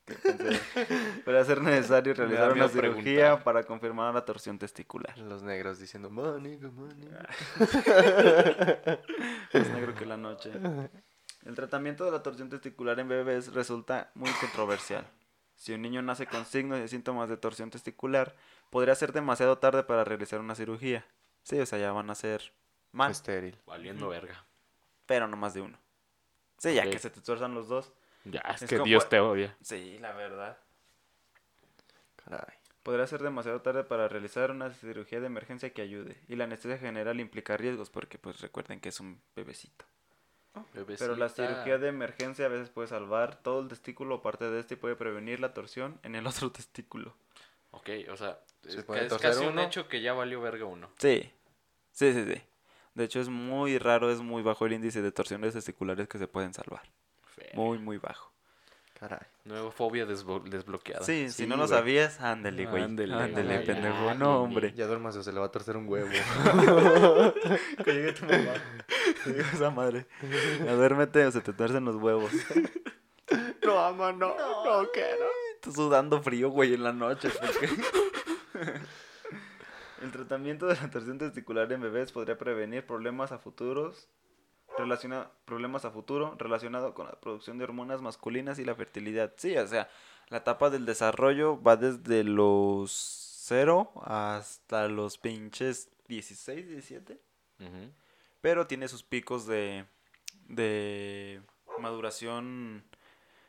podría ser necesario realizar una cirugía preguntar. para confirmar la torsión testicular. Los negros diciendo, maniga, maniga. Más negro que la noche. El tratamiento de la torsión testicular en bebés resulta muy controversial. Si un niño nace con signos y síntomas de torsión testicular, podría ser demasiado tarde para realizar una cirugía. Sí, o sea, ya van a ser mal, Estéril. Valiendo verga. pero no más de uno. Sí, ya que se te tuerzan los dos. Ya, es, Es que como- Dios te odia. Sí, la verdad. Caray. Podría ser demasiado tarde para realizar una cirugía de emergencia que ayude. Y la anestesia general implica riesgos porque pues recuerden que es un bebecito. Pero la cirugía de emergencia a veces puede salvar todo el testículo o parte de este y puede prevenir la torsión en el otro testículo. Ok, o sea, ¿Se es, casi un hecho que ya valió verga uno. Sí, sí, sí, sí. De hecho es muy raro, es muy bajo el índice de torsiones testiculares que se pueden salvar. Muy, muy bajo. Caray. Nueva fobia desbo- desbloqueada. Sí, Sí, si no lo sabías, ándale, güey. Ándele, Ándele, güey, pendejo. ándele. No, hombre. Ya duermas o se le va a torcer un huevo. Que llegue tu mamá. Te digo esa madre. Ya duérmete o se te tuercen los huevos. no, ama, no, no quiero. Estás sudando frío, güey, en la noche. El tratamiento de la torsión testicular en bebés podría prevenir problemas a futuros relaciona problemas a futuro relacionado con la producción de hormonas masculinas y la fertilidad. Sí, o sea, la etapa del desarrollo va desde los 0 hasta los pinches 16, 17. Ujú. Pero tiene sus picos de, de maduración.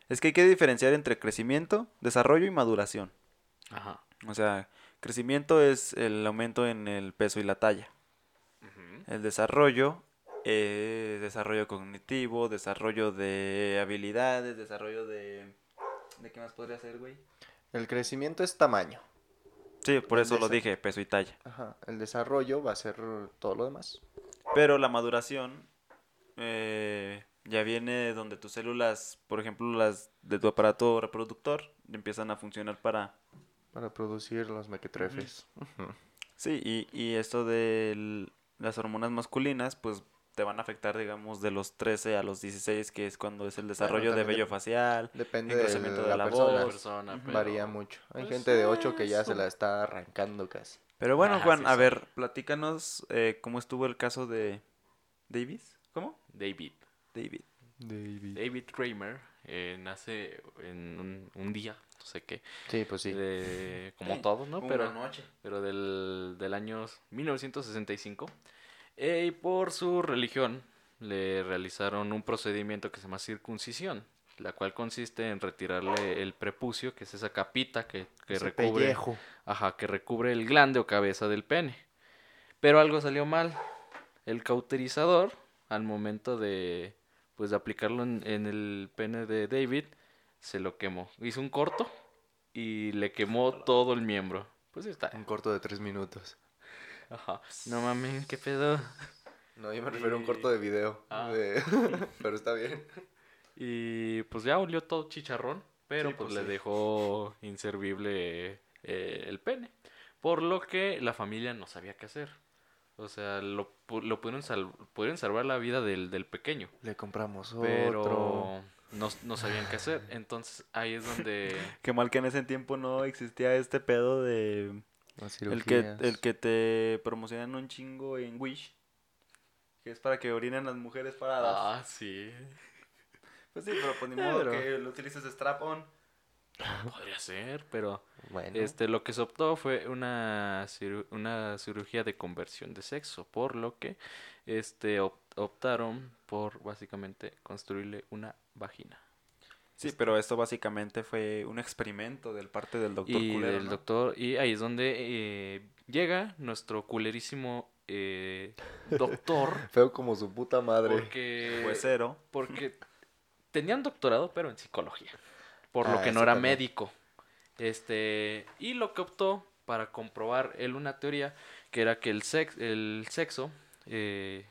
Es que hay que diferenciar entre crecimiento, desarrollo y maduración. Ajá. O sea, crecimiento es el aumento en el peso y la talla. Ujú. El desarrollo es desarrollo cognitivo, desarrollo de habilidades, desarrollo de... ¿De qué más podría ser, güey? El crecimiento es tamaño. Sí, por El eso lo dije, peso y talla. Ajá. El desarrollo va a ser todo lo demás. Pero la maduración eh, ya viene donde tus células, por ejemplo, las de tu aparato reproductor, empiezan a funcionar para... Para producir los mequetrefes. Sí, y, y esto de las hormonas masculinas, pues te van a afectar, digamos, de los 13 a los 16, que es cuando es el desarrollo de vello facial. Depende de engrosamiento de la, la persona. voz. persona, Ujú. pero- Varía mucho. Hay pues, gente de 8 que ya eso. se la está arrancando casi. Pero bueno, Ajá, Juan, sí, a sí. ver, platícanos eh, cómo estuvo el caso de Davis. ¿Cómo? David. David. David. David Kramer eh, nace en un, un día, no sé qué, Sí, pues sí. de- como todos, ¿no? Pero, noche. pero del, del año 1965. Eh, y por su religión le realizaron un procedimiento que se llama circuncisión, la cual consiste en retirarle el prepucio, que es esa capita que, que Ese recubre, pellejo. ajá, que recubre el glande o cabeza del pene. Pero algo salió mal. El cauterizador, al momento de, pues, de aplicarlo en, en el pene de David, se lo quemó. Hizo un corto y le quemó todo el miembro. Pues está. Un corto de 3 minutos. Ajá. No mames, qué pedo. No, yo me refiero a un corto de video. Ah. de- Pero está bien. Y pues ya olió todo chicharrón, pero Sí, pues, pues, le sí. dejó inservible eh, el pene. Por lo que la familia no sabía qué hacer. O sea, lo, lo pudieron, sal- pudieron salvar la vida del, del pequeño, Le compramos otro. pero no, no sabían qué hacer. Entonces ahí es donde... Qué mal que en ese tiempo no existía este pedo de... El que, el que te promocionan un chingo en Wish. Que es para que orinen las mujeres paradas. Ah, sí. Pues sí, pero pues ni modo Pero- que lo utilices strap-on. Podría ser, pero... Bueno. Este, lo que se optó fue una, ciru- una cirugía de conversión de sexo, por lo que este, op- optaron por básicamente construirle una vagina. Sí, pero esto básicamente fue un experimento del parte del doctor y culero, del ¿no? doctor, y ahí es donde eh, llega nuestro culerísimo eh, doctor, Feo como su puta madre. porque, Huesero. porque tenía un doctorado, pero en psicología, por lo Ah, que no era también. médico. Este, y lo que optó para comprobar él una teoría que era que el, sex, el sexo eh,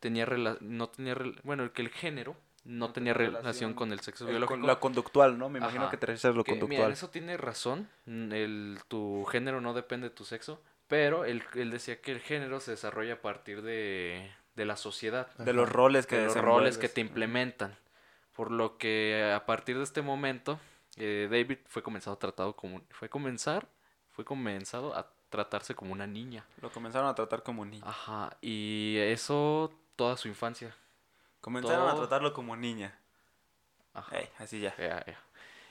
tenía rela- no tenía rel- bueno que el género no, No tenía relación relación con el sexo El con- biológico la conductual, ¿no? Me imagino Ajá. que te refieres a lo que, mira, conductual. en eso tiene razón. mm, El, tu género no depende de tu sexo. Pero él, él decía que el género se desarrolla a partir de, de la sociedad. De los roles que de los roles que te implementan. Por lo que a partir de este momento, eh, David fue comenzado tratado como fue comenzar, fue comenzado a tratarse como una niña. Lo comenzaron a tratar como niña. Ajá, y eso toda su infancia. Comenzaron a tratarlo como niña. Ajá. Ey, así ya. Ya, ya.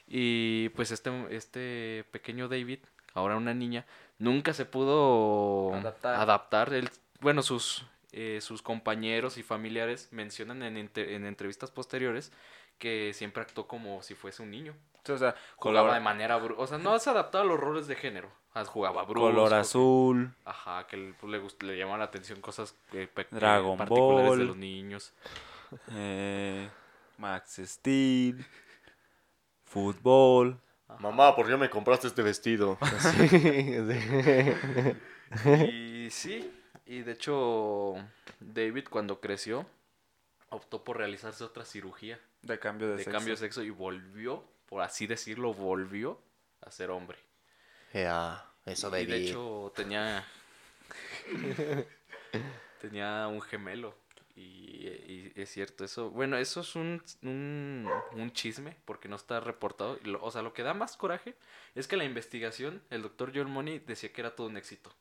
Y pues este, este pequeño David, ahora una niña, nunca se pudo Adaptar. adaptar. Él, bueno, sus, eh, sus compañeros y familiares mencionan en, en entrevistas posteriores que siempre actuó como si fuese un niño. O sea, Jugaba color, de manera bru- O sea, no se adaptaba a los roles de género. Ah, Jugaba brusco. color azul. Ajá, que le, pues, le, gust- le llamaban la atención cosas eh, pe- eh, Dragon particulares de los niños. Eh, Max Steel. Fútbol. Mamá, ¿por qué me compraste este vestido? Y sí, y de hecho David cuando creció optó por realizarse otra cirugía De cambio de, de sexo. cambio de sexo y volvió, por así decirlo, volvió a ser hombre. Ya, eso y de hecho tenía tenía un gemelo y, y es cierto eso. Bueno, eso es un, un, un chisme porque no está reportado. O sea, lo que da más coraje es que la investigación, el doctor John Money decía que era todo un éxito.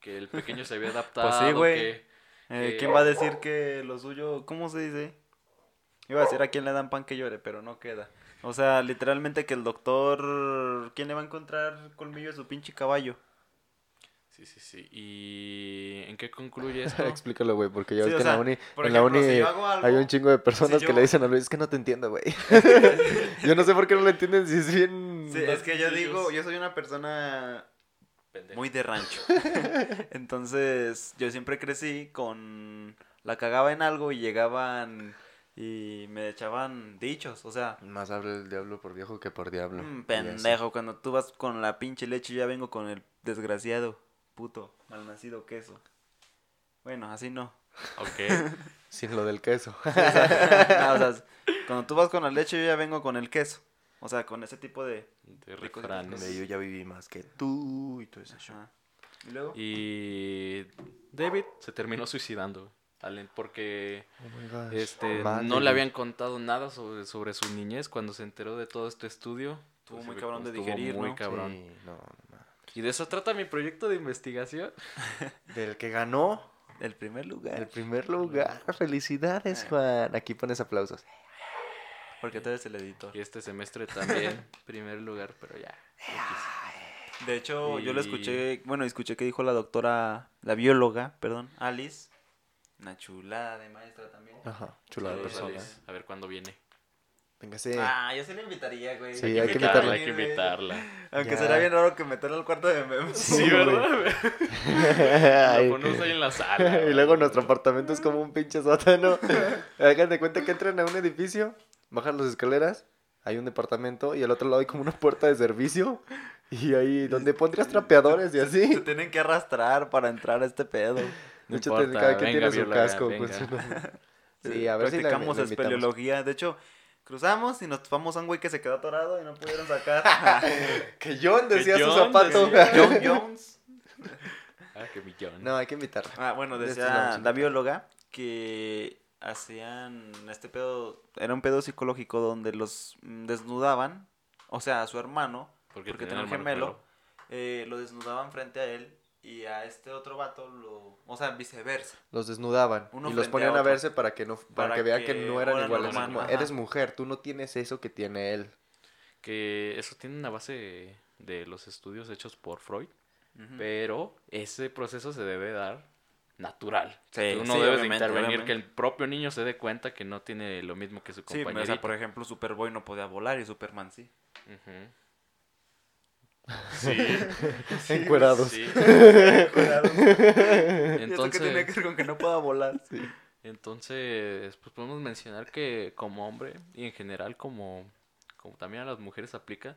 Que el pequeño se había adaptado. güey. que- Eh, que- ¿Quién va a decir que lo suyo... ¿Cómo se dice? Iba a decir a quién le dan pan que llore, pero no queda. O sea, literalmente que el doctor... ¿Quién le va a encontrar colmillo a su pinche caballo? Sí, sí, sí. ¿Y en qué concluye esto? Explícalo, güey, porque ya Sí, que sea, en la uni, por en la ejemplo, uni si yo hago algo- hay un chingo de personas si que yo- le dicen a Luis, es que no te entiendo, güey. yo no sé por qué no lo entienden si es bien... Sí, es que yo digo, yo soy una persona Pendejo. muy de rancho. Entonces, yo siempre crecí con la cagaba en algo y llegaban y me echaban dichos, o sea, Más habla el diablo por viejo que por diablo. mm, pendejo, cuando tú vas con la pinche leche, yo ya vengo con el desgraciado, puto, malnacido queso. Bueno, así no. Ok. Sin lo del queso. No, o sea, cuando tú vas con la leche, yo ya vengo con el queso. O sea, con ese tipo de... De. Donde yo ya viví más que tú y todo. Ajá. Y luego... Y David se terminó suicidando. porque Oh este no le habían contado nada sobre, sobre su niñez cuando se enteró de todo este estudio. Estuvo pues, muy cabrón de estuvo digerir, muy ¿no? cabrón. Sí, no, no. Y de eso trata mi proyecto de investigación. Del que ganó El primer lugar. el primer lugar. Felicidades, Juan. Aquí pones aplausos. Porque tú eres el editor. Y este semestre también, primer lugar, pero ya. De hecho, yo lo escuché, bueno, escuché que dijo la doctora, la bióloga, perdón, Alice. Una chulada de maestra también. Ajá, chula de persona. Alice. A ver cuándo viene. Véngase. Ah, yo sí la invitaría, güey. Sí, hay que invitarla. Hay que invitarla. Aunque Ya. será bien raro que meterla al cuarto de memes. Sí, ¿verdad? Lo ponemos ahí en la sala. y luego nuestro apartamento es como un pinche sótano. Hagan de cuenta que entran a un edificio, bajan las escaleras, hay un departamento y al otro lado hay como una puerta de servicio. Y ahí donde pondrías trapeadores y Se así. tienen que arrastrar para entrar a este pedo. De hecho, importa, cada quien venga, tiene su casco. pues, sí, a ver si la, Practicamos la espeleología. De hecho, cruzamos y nos topamos a un güey que se quedó atorado y no pudieron sacar. Que John decía Que su John zapato. decía. John Jones. Ah, qué millón. No, hay que invitarla. Ah, bueno, estos decía vamos a la bióloga que hacían este pedo, era un pedo psicológico donde los mm, desnudaban, o sea, a su hermano, porque, tenía tenía un gemelo, eh, lo desnudaban frente a él y a este otro vato lo, o sea, viceversa. Los desnudaban Uno y los ponían a verse para que no para, Para que vean que, que no eran iguales. Como, eres mujer, tú no tienes eso que tiene él. Que eso tiene una base de los estudios hechos por Freud, pero ese proceso se debe dar natural. Sí, Tú no sí, debes intervenir obviamente. que el propio niño se dé cuenta que no tiene lo mismo que su Sí, compañero. o sea, por ejemplo, Superboy no podía volar y Superman sí. Sí. Encuerados. sí. Entonces, Entonces- ¿qué tiene que ver con que no pueda volar? Entonces, pues podemos mencionar que como hombre y en general como, como también a las mujeres aplica,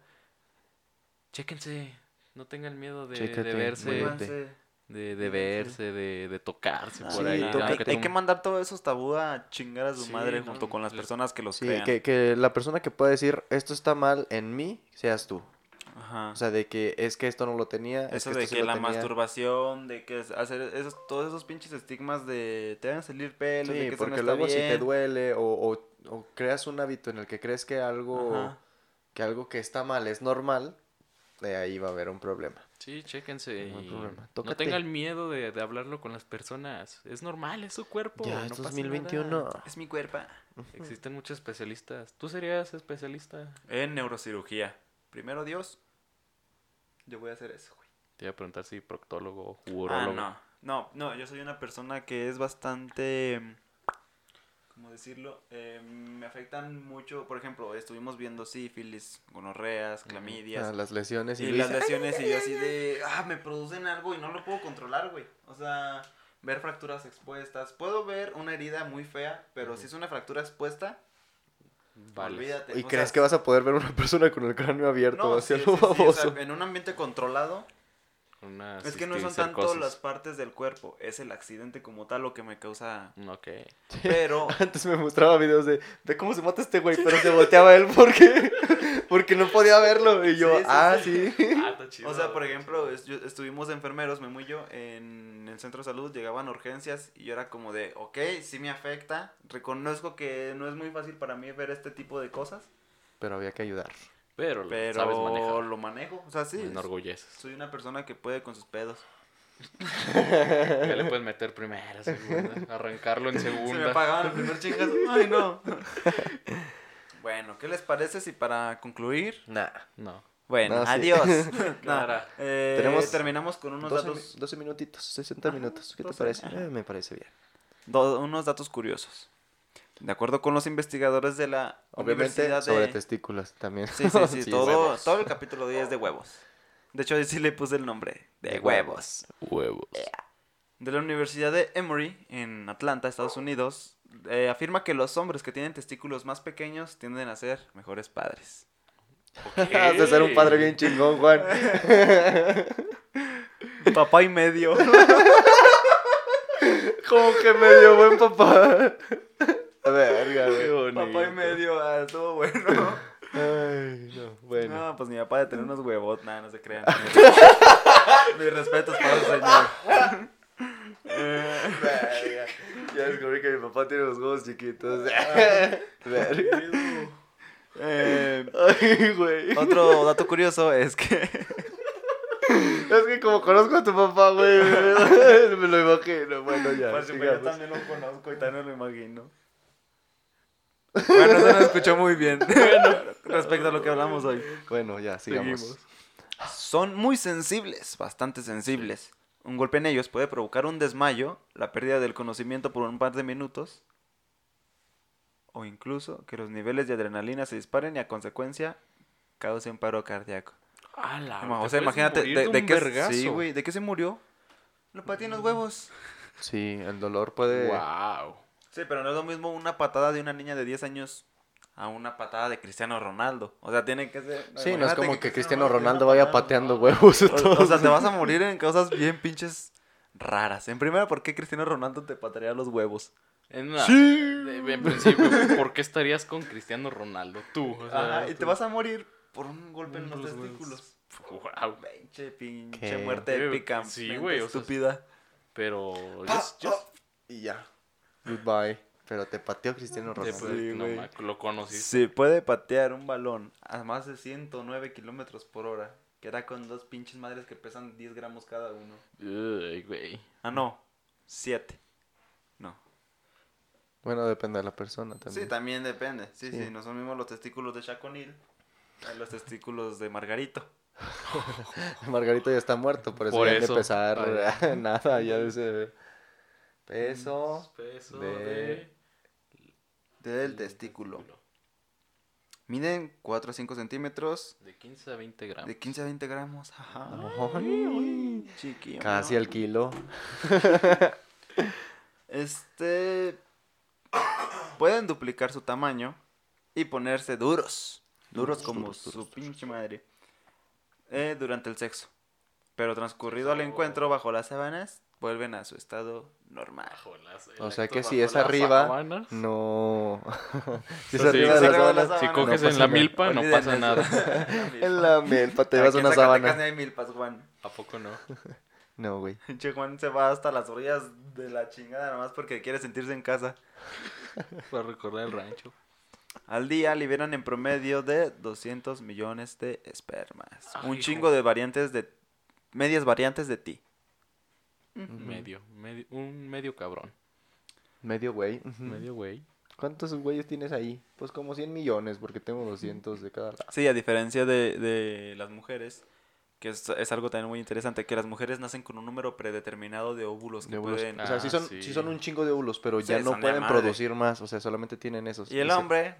chéquense, no tengan miedo de, verse, muévanse. de, verse, de, de tocarse Ah, por Sí, ahí. hay, que mandar todos esos tabú a chingar a su Sí, madre no, junto con las personas que los Sí, crean. que, que la persona que pueda decir esto está mal en mí, seas tú. Ajá. O sea, de que es que esto no lo tenía. es Eso que de esto que sí la tenía. masturbación, de que hacer esos, todos esos pinches estigmas de te van a salir de eso no porque está luego si te duele o, o- o creas un hábito en el que crees que algo, Ajá. que algo que está mal es normal, de ahí va a haber un problema. Sí, chéquense No hay problema. no tengan miedo de, de hablarlo con las personas. Es normal, es su cuerpo. ya no es pasa 2021. nada. Es mi cuerpo. Existen muchos especialistas. ¿Tú serías especialista? En neurocirugía. Primero Dios. Yo voy a hacer eso, güey. Te iba a preguntar si proctólogo, Ah, urólogo. no. No, no, yo soy una persona que es bastante. ¿Cómo decirlo? Eh, me afectan mucho. Por ejemplo, estuvimos viendo sífilis, gonorreas, clamidias. Ah, las lesiones y, las lesiones y yo así de, ah, me producen algo y no lo puedo controlar, güey. O sea, ver fracturas expuestas. Puedo ver una herida muy fea, pero si es una fractura expuesta, Vale. olvídate. ¿Y O crees sea, que vas a poder ver una persona con el cráneo abierto no, hacia sí, lo sí, sí, o baboso? sea, en un ambiente controlado, Una es que no son tanto las partes del cuerpo, es el accidente como tal lo que me causa. Ok. Pero, Antes me mostraba videos de, ve cómo se mata este güey, pero se volteaba él porque, porque no podía verlo. Y yo, Sí, sí, ah, sí. sí. Ah, está chido. o sea, por ejemplo, es- yo- estuvimos de enfermeros, Memo y yo, en el centro de salud, llegaban urgencias y yo era como de, ok, sí me afecta, reconozco que no es muy fácil para mí ver este tipo de cosas. Pero había que ayudar. Pero, lo Pero sabes manejar. lo manejo. O sea, sí. Me es- enorgulleces. soy una persona que puede con sus pedos. Ya le puedes meter primera, segunda, arrancarlo en Se me segunda. apagaban el primer chingazo. Ay, no. bueno, ¿qué les parece si para concluir? Nah. No. Bueno, No, sí. adiós. No, Clara. eh, Tenemos terminamos con unos 12, datos, mi- 12 minutitos, 60 Ajá, minutos. ¿Qué te 12, parece? ajá. Eh, me parece bien. do- unos datos curiosos. De acuerdo con los investigadores de la Obviamente Universidad sobre de... testículos también. Sí, sí, sí, todo, todo el capítulo 10 es de huevos. De hecho, ahí sí le puse el nombre. De De huevos. Huevos. de la Universidad de Emory en Atlanta, Estados Unidos, eh, afirma que los hombres que tienen testículos más pequeños tienden a ser mejores padres. Has de ser un padre bien chingón, Juan. Papá y medio. Como que medio buen papá. A ver, verga, güey. bonito. Papá y medio, ah, estuvo bueno. Ay, no, bueno. No, pues mi papá de tener unos huevos, nada, no se crean. Mis respetos para el señor. Verga. Ya descubrí que mi papá tiene los huevos chiquitos. Verga. Eh, Ay, güey. otro dato curioso es que Es que como conozco a tu papá, güey, me lo imagino. Bueno, ya. Pues, yo también lo conozco y también lo imagino. Bueno, eso no escuchó muy bien respecto a lo que hablamos hoy. Bueno, ya, sigamos. Seguimos. Son muy sensibles, bastante sensibles. Un golpe en ellos puede provocar un desmayo, la pérdida del conocimiento por un par de minutos, o incluso que los niveles de adrenalina se disparen y a consecuencia causen paro cardíaco. La- o sea, imagínate, de, de qué, sí, güey, ¿de qué se murió? Lo pateé en los huevos. Sí, el dolor puede. Wow. Sí, pero no es lo mismo una patada de una niña de 10 años a una patada de Cristiano Ronaldo. O sea, tiene que ser... Sí, no es como que Cristiano Ronaldo vaya pateando no. huevos. O, todo. o sea, te vas a morir en cosas bien pinches raras. En primera, ¿por qué Cristiano Ronaldo te patearía los huevos? En, una- de- en principio, ¿por qué estarías con Cristiano Ronaldo? Tú. o sea, Ajá, y te vas a morir por un golpe en Los los huevos. testículos. Wow. Pinche, pinche ¿Qué? muerte Sí, épica. sí, güey, o sea, estúpida. Pero. Yo- yo- Y ya. Goodbye. Pero te pateó Cristiano Ronaldo. Sí, no, lo conociste. Se puede patear un balón a más de 109 kilómetros por hora. Que da con dos pinches madres que pesan 10 gramos cada uno. Uy, güey. Ah, no. 7. No. Bueno, depende de la persona también. Sí, también depende. Sí, sí, Sí. no son mismos los testículos de Chaconil a los testículos de Margarito. Margarito ya está muerto, por eso Por ya pesar nada, ya de ese peso. Peso de- de... Del testículo. Miden 4 a 5 centímetros. De 15 a 20 gramos. De 15 a 20 gramos. Ajá. Ay, Chiquillo. Casi al kilo. Este. Pueden duplicar su tamaño y ponerse duros. Duros como su pinche madre. eh, durante el sexo. Pero transcurrido el encuentro bajo las sábanas, vuelven a su estado normal. O sea que si es arriba, no. si es Sí, arriba de sí, las sábanas, Si coges no en la milpa, no pasa nada. En la milpa te llevas en una sábana. hay milpas, Juan. ¿A poco no? No, güey. Pinche Juan se va hasta las orillas de la chingada nomás porque quiere sentirse en casa. Para recordar el rancho. Al día liberan en promedio de 200 millones de espermas. Ay, Un hijo. chingo de variantes de... Medias variantes de ti. Medio, medio. Un medio cabrón. Medio güey. Medio güey. ¿Cuántos güeyes tienes ahí? Pues como 100 millones, porque tengo 200 de cada lado. Sí, a diferencia de, de las mujeres, que es, es algo también muy interesante, que las mujeres nacen con un número predeterminado de óvulos que De óvulos. pueden... O sea, sí Ah, son, sí. sí son un chingo de óvulos, pero ya no pueden producir más. O sea, solamente tienen esos. Y el Dice, hombre...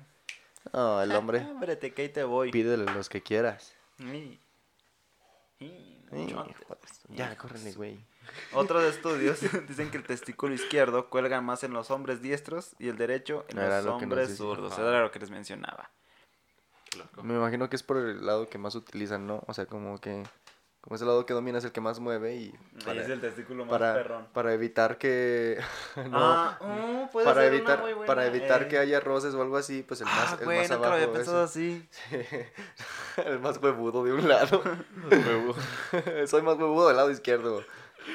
No, el hombre. Hombre, te cae y te voy. Pídele los que quieras. Joder, Ya, córrele, güey. Otros estudios dicen que el testículo izquierdo cuelga más en los hombres diestros y el derecho en Era los lo hombres zurdos. Ajá. Era lo que les mencionaba. Loco. Me imagino que es por el lado que más utilizan, ¿no? O sea, como que... Como ese lado que domina es el que más mueve y... Para, el testículo para, para evitar que... no, Ah, oh, puede para ser una evitar, muy buena, para evitar eh. que haya roces o algo así, pues el más, Ah, el güey, más lo abajo. había pensado así. el más huevudo de un lado. Soy más huevudo del lado izquierdo.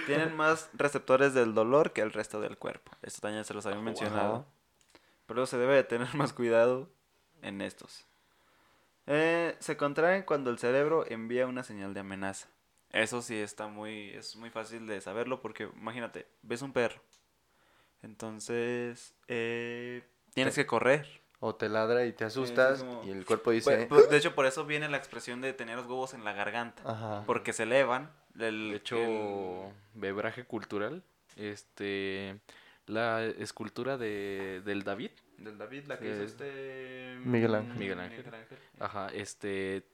Tienen más receptores del dolor que el resto del cuerpo. Esto también se los había mencionado. Ajá. Pero se debe de tener más cuidado en estos. Eh, se contraen cuando el cerebro envía una señal de amenaza. Eso sí está muy, es muy fácil de saberlo porque imagínate, ves un perro. Entonces, eh, tienes que correr. O te ladra y te asustas como- y el cuerpo Pues, dice... pues, de hecho, por eso viene la expresión de tener los huevos en la garganta. Ajá. Porque se elevan. El- De hecho, el- bebraje cultural. Este. La escultura de, del David. del David, la que Eh, este... Miguel Ángel. Miguel Ángel. Ajá, este.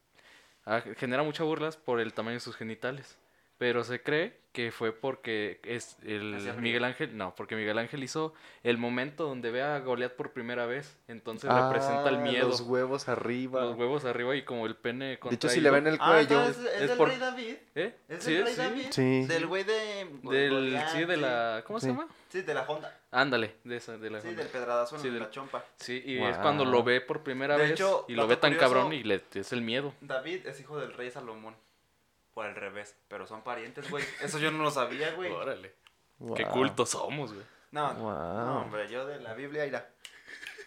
ah, genera muchas burlas por el tamaño de sus genitales. Pero se cree que fue porque es el. Miguel Ángel, no, porque Miguel Ángel hizo el momento donde ve a Goliat por primera vez, entonces Ah, representa el miedo, Los huevos arriba. los huevos arriba y como el pene de hecho, si le ven el Ah, cuello... es, es del por- rey David. ¿Eh? Es sí, del rey sí. David. Sí. Del güey de... Del, sí, de la, ¿cómo se Sí. llama? Sí, de la Honda. Ándale, de esa, de la Sí, Honda. del pedradazo en Sí, la del- chompa. Sí, y es cuando lo ve por primera De vez hecho, y lo ve tan curioso- cabrón y le es el miedo. David es hijo del rey Salomón. Por al revés. Pero son parientes, güey. Eso yo no lo sabía, güey. Órale. Qué cultos somos, güey. No, Wow. no, hombre, yo de la Biblia irá.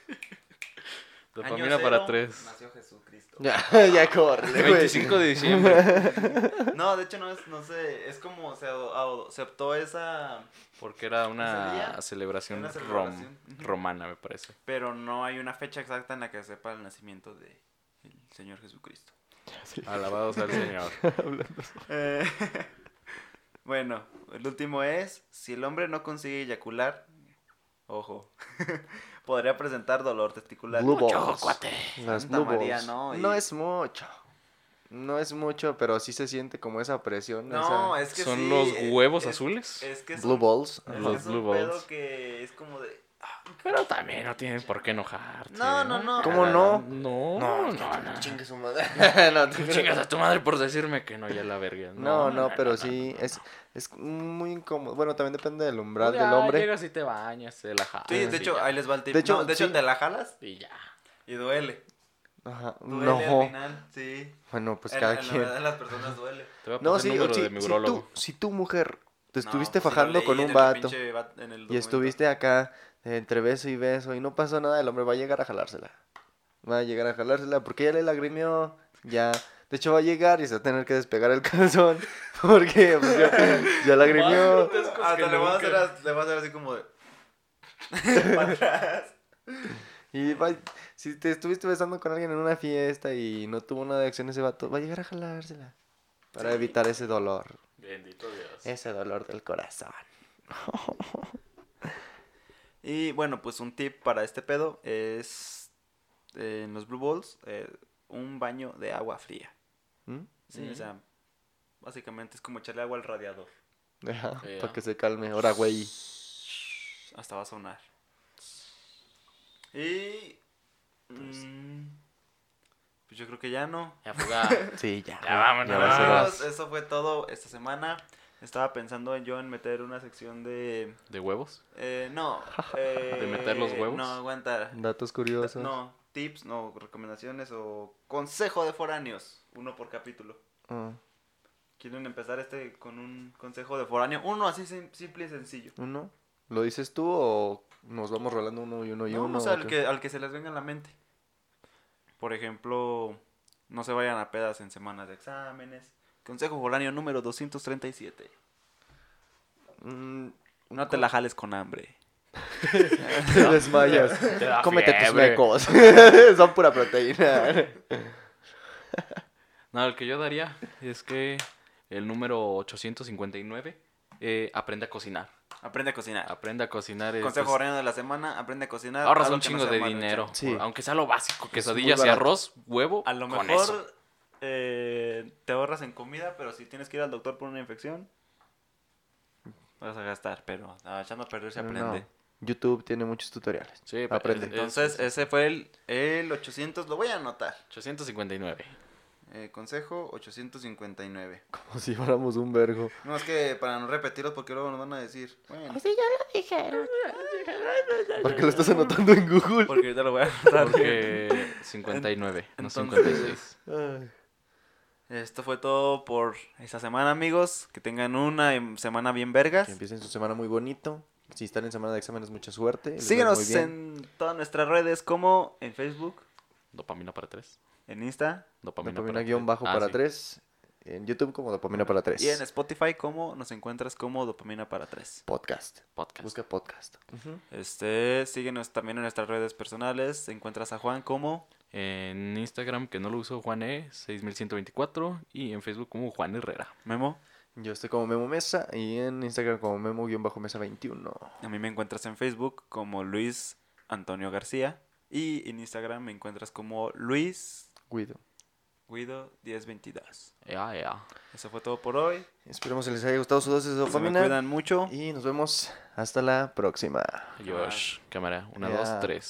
Dopamina para tres. Nació Jesucristo. Ya, ya corre, güey. 25 de diciembre. No, de hecho no es, no sé, es como se optó esa, Porque era ¿Ese una celebración, Una celebración. Romana, me parece. pero no hay una fecha exacta en la que sepa el nacimiento de el Señor Jesucristo. Alabado sea el Señor. Eh, bueno, el último es, si el hombre no consigue eyacular, ojo, podría presentar dolor testicular. Blue Mucho, balls. cuate. Las Santa blue María, balls. ¿no? No es mucho. No es mucho, pero sí se siente como esa presión. No, esa... es que ¿Son sí, los huevos es- azules? Es que es Blue balls. es, Los que es un pedo que es como de... Pero también no tienen por qué enojarte. No, no, no. ¿Cómo no? No, no, no. Chingue su madre. no, te- Chingas a tu madre por decirme que no, ya la verga. no, no, pero sí, es, es muy incómodo. Bueno, también depende del umbral Ya del hombre. Llegas y te bañas, te la jalas. Sí, de hecho, ya. ahí les va el tip. De hecho, No, de hecho te la jalas Y ya. y duele. Ajá. Duele al No. final, sí. Bueno, pues en, cada en la quien. verdad de las personas duele. Te voy a No, sí, mi si urólogo. tú, si tú, mujer, te No, estuviste pues fajando con un vato y estuviste acá entre beso y beso y no pasó nada, el hombre va a llegar a jalársela. Va a llegar a jalársela porque ya le lagrimió, ya. De hecho, va a llegar y se va a tener que despegar el calzón porque pues, ya, ya lagrimió. Hasta le vas a hacer, as- le vas a hacer así como de... para atrás. Y va, si te estuviste besando con alguien en una fiesta y no tuvo nada de acción ese vato, va a llegar a jalársela. Para evitar ese dolor. Bendito Dios. Ese dolor del corazón. Y bueno, pues un tip para este pedo es... eh, en los Blue Balls, eh, un baño de agua fría. ¿Mm? Sí, Mm. o sea, básicamente es como echarle agua al radiador. Deja, para que se calme. Ahora, güey. Hasta va a sonar. Y... mm, pues yo creo que ya no. Ya fuga. Sí, ya. Ya vámonos. Ya eso fue todo esta semana. Estaba pensando yo en meter una sección de... ¿De huevos? eh, no. eh, meter los huevos? No, aguanta. Datos curiosos. No, tips, no, recomendaciones o consejo de foráneos. Uno por capítulo. Ah, ¿Quieren empezar este con un consejo de foráneo? Uno así sim- simple y sencillo. ¿Uno? ¿Lo dices tú o nos vamos rolando uno y uno y No, uno? o sea, o al que, al que se les venga a la mente. Por ejemplo, no se vayan a pedas en semanas de exámenes. Consejo foráneo número 237. Mm, No te la jales con hambre. te desmayas. Te da Cómete tus mecos. Son pura proteína. No, el que yo daría es que el número 859 eh, aprende a cocinar. Aprende a cocinar. Aprende a cocinar. Consejo pues, foráneo de la semana, aprende a cocinar. ahorras un no chingo de dinero. Sí. Aunque sea lo básico, quesadillas y arroz, huevo. A lo con mejor eso. Eh, te ahorras en comida, pero si tienes que ir al doctor por una infección, vas a gastar, pero ah, echando a perder se aprende. no, YouTube tiene muchos tutoriales. Sí, Aprende. es- Entonces, es- ese fue el, el 800, lo voy a anotar. 859. Eh, consejo 859. Como si fuéramos un vergo. No, es que para no repetirlos porque luego nos van a decir, bueno, ¿Por qué lo estás anotando en Google? porque ahorita lo voy a anotar. Porque 59, no Entonces- 56. Ay. Esto fue todo por esta semana, amigos. Que tengan una em, semana bien vergas. Que empiecen su semana muy bonito. Si están en semana de exámenes, mucha suerte. les va muy Síguenos bien. en todas nuestras redes como en Facebook, Dopamina para 3. en Insta Dopamina, Dopamina para guion tres. bajo Ah, para sí. 3. En YouTube como Dopamina para 3. y en Spotify como nos encuentras como Dopamina para 3. Podcast. Podcast. Busca podcast. Este, síguenos también en nuestras redes personales. Encuentras a Juan como En Instagram, que no lo uso, Juan E, 6124. Y en Facebook como Juan Herrera. Memo. Yo estoy como Memo Mesa y en Instagram como Memo-Mesa21. A mí me encuentras en Facebook como Luis Antonio García. Y en Instagram me encuentras como Luis Guido. Guido 1022. Ea, ea. Eso fue todo por hoy. Esperemos que les haya gustado su dosis de Se me dopamina. cuidan mucho. Y nos vemos hasta la próxima. Adiós. Cámara. Una, Ya. dos, tres.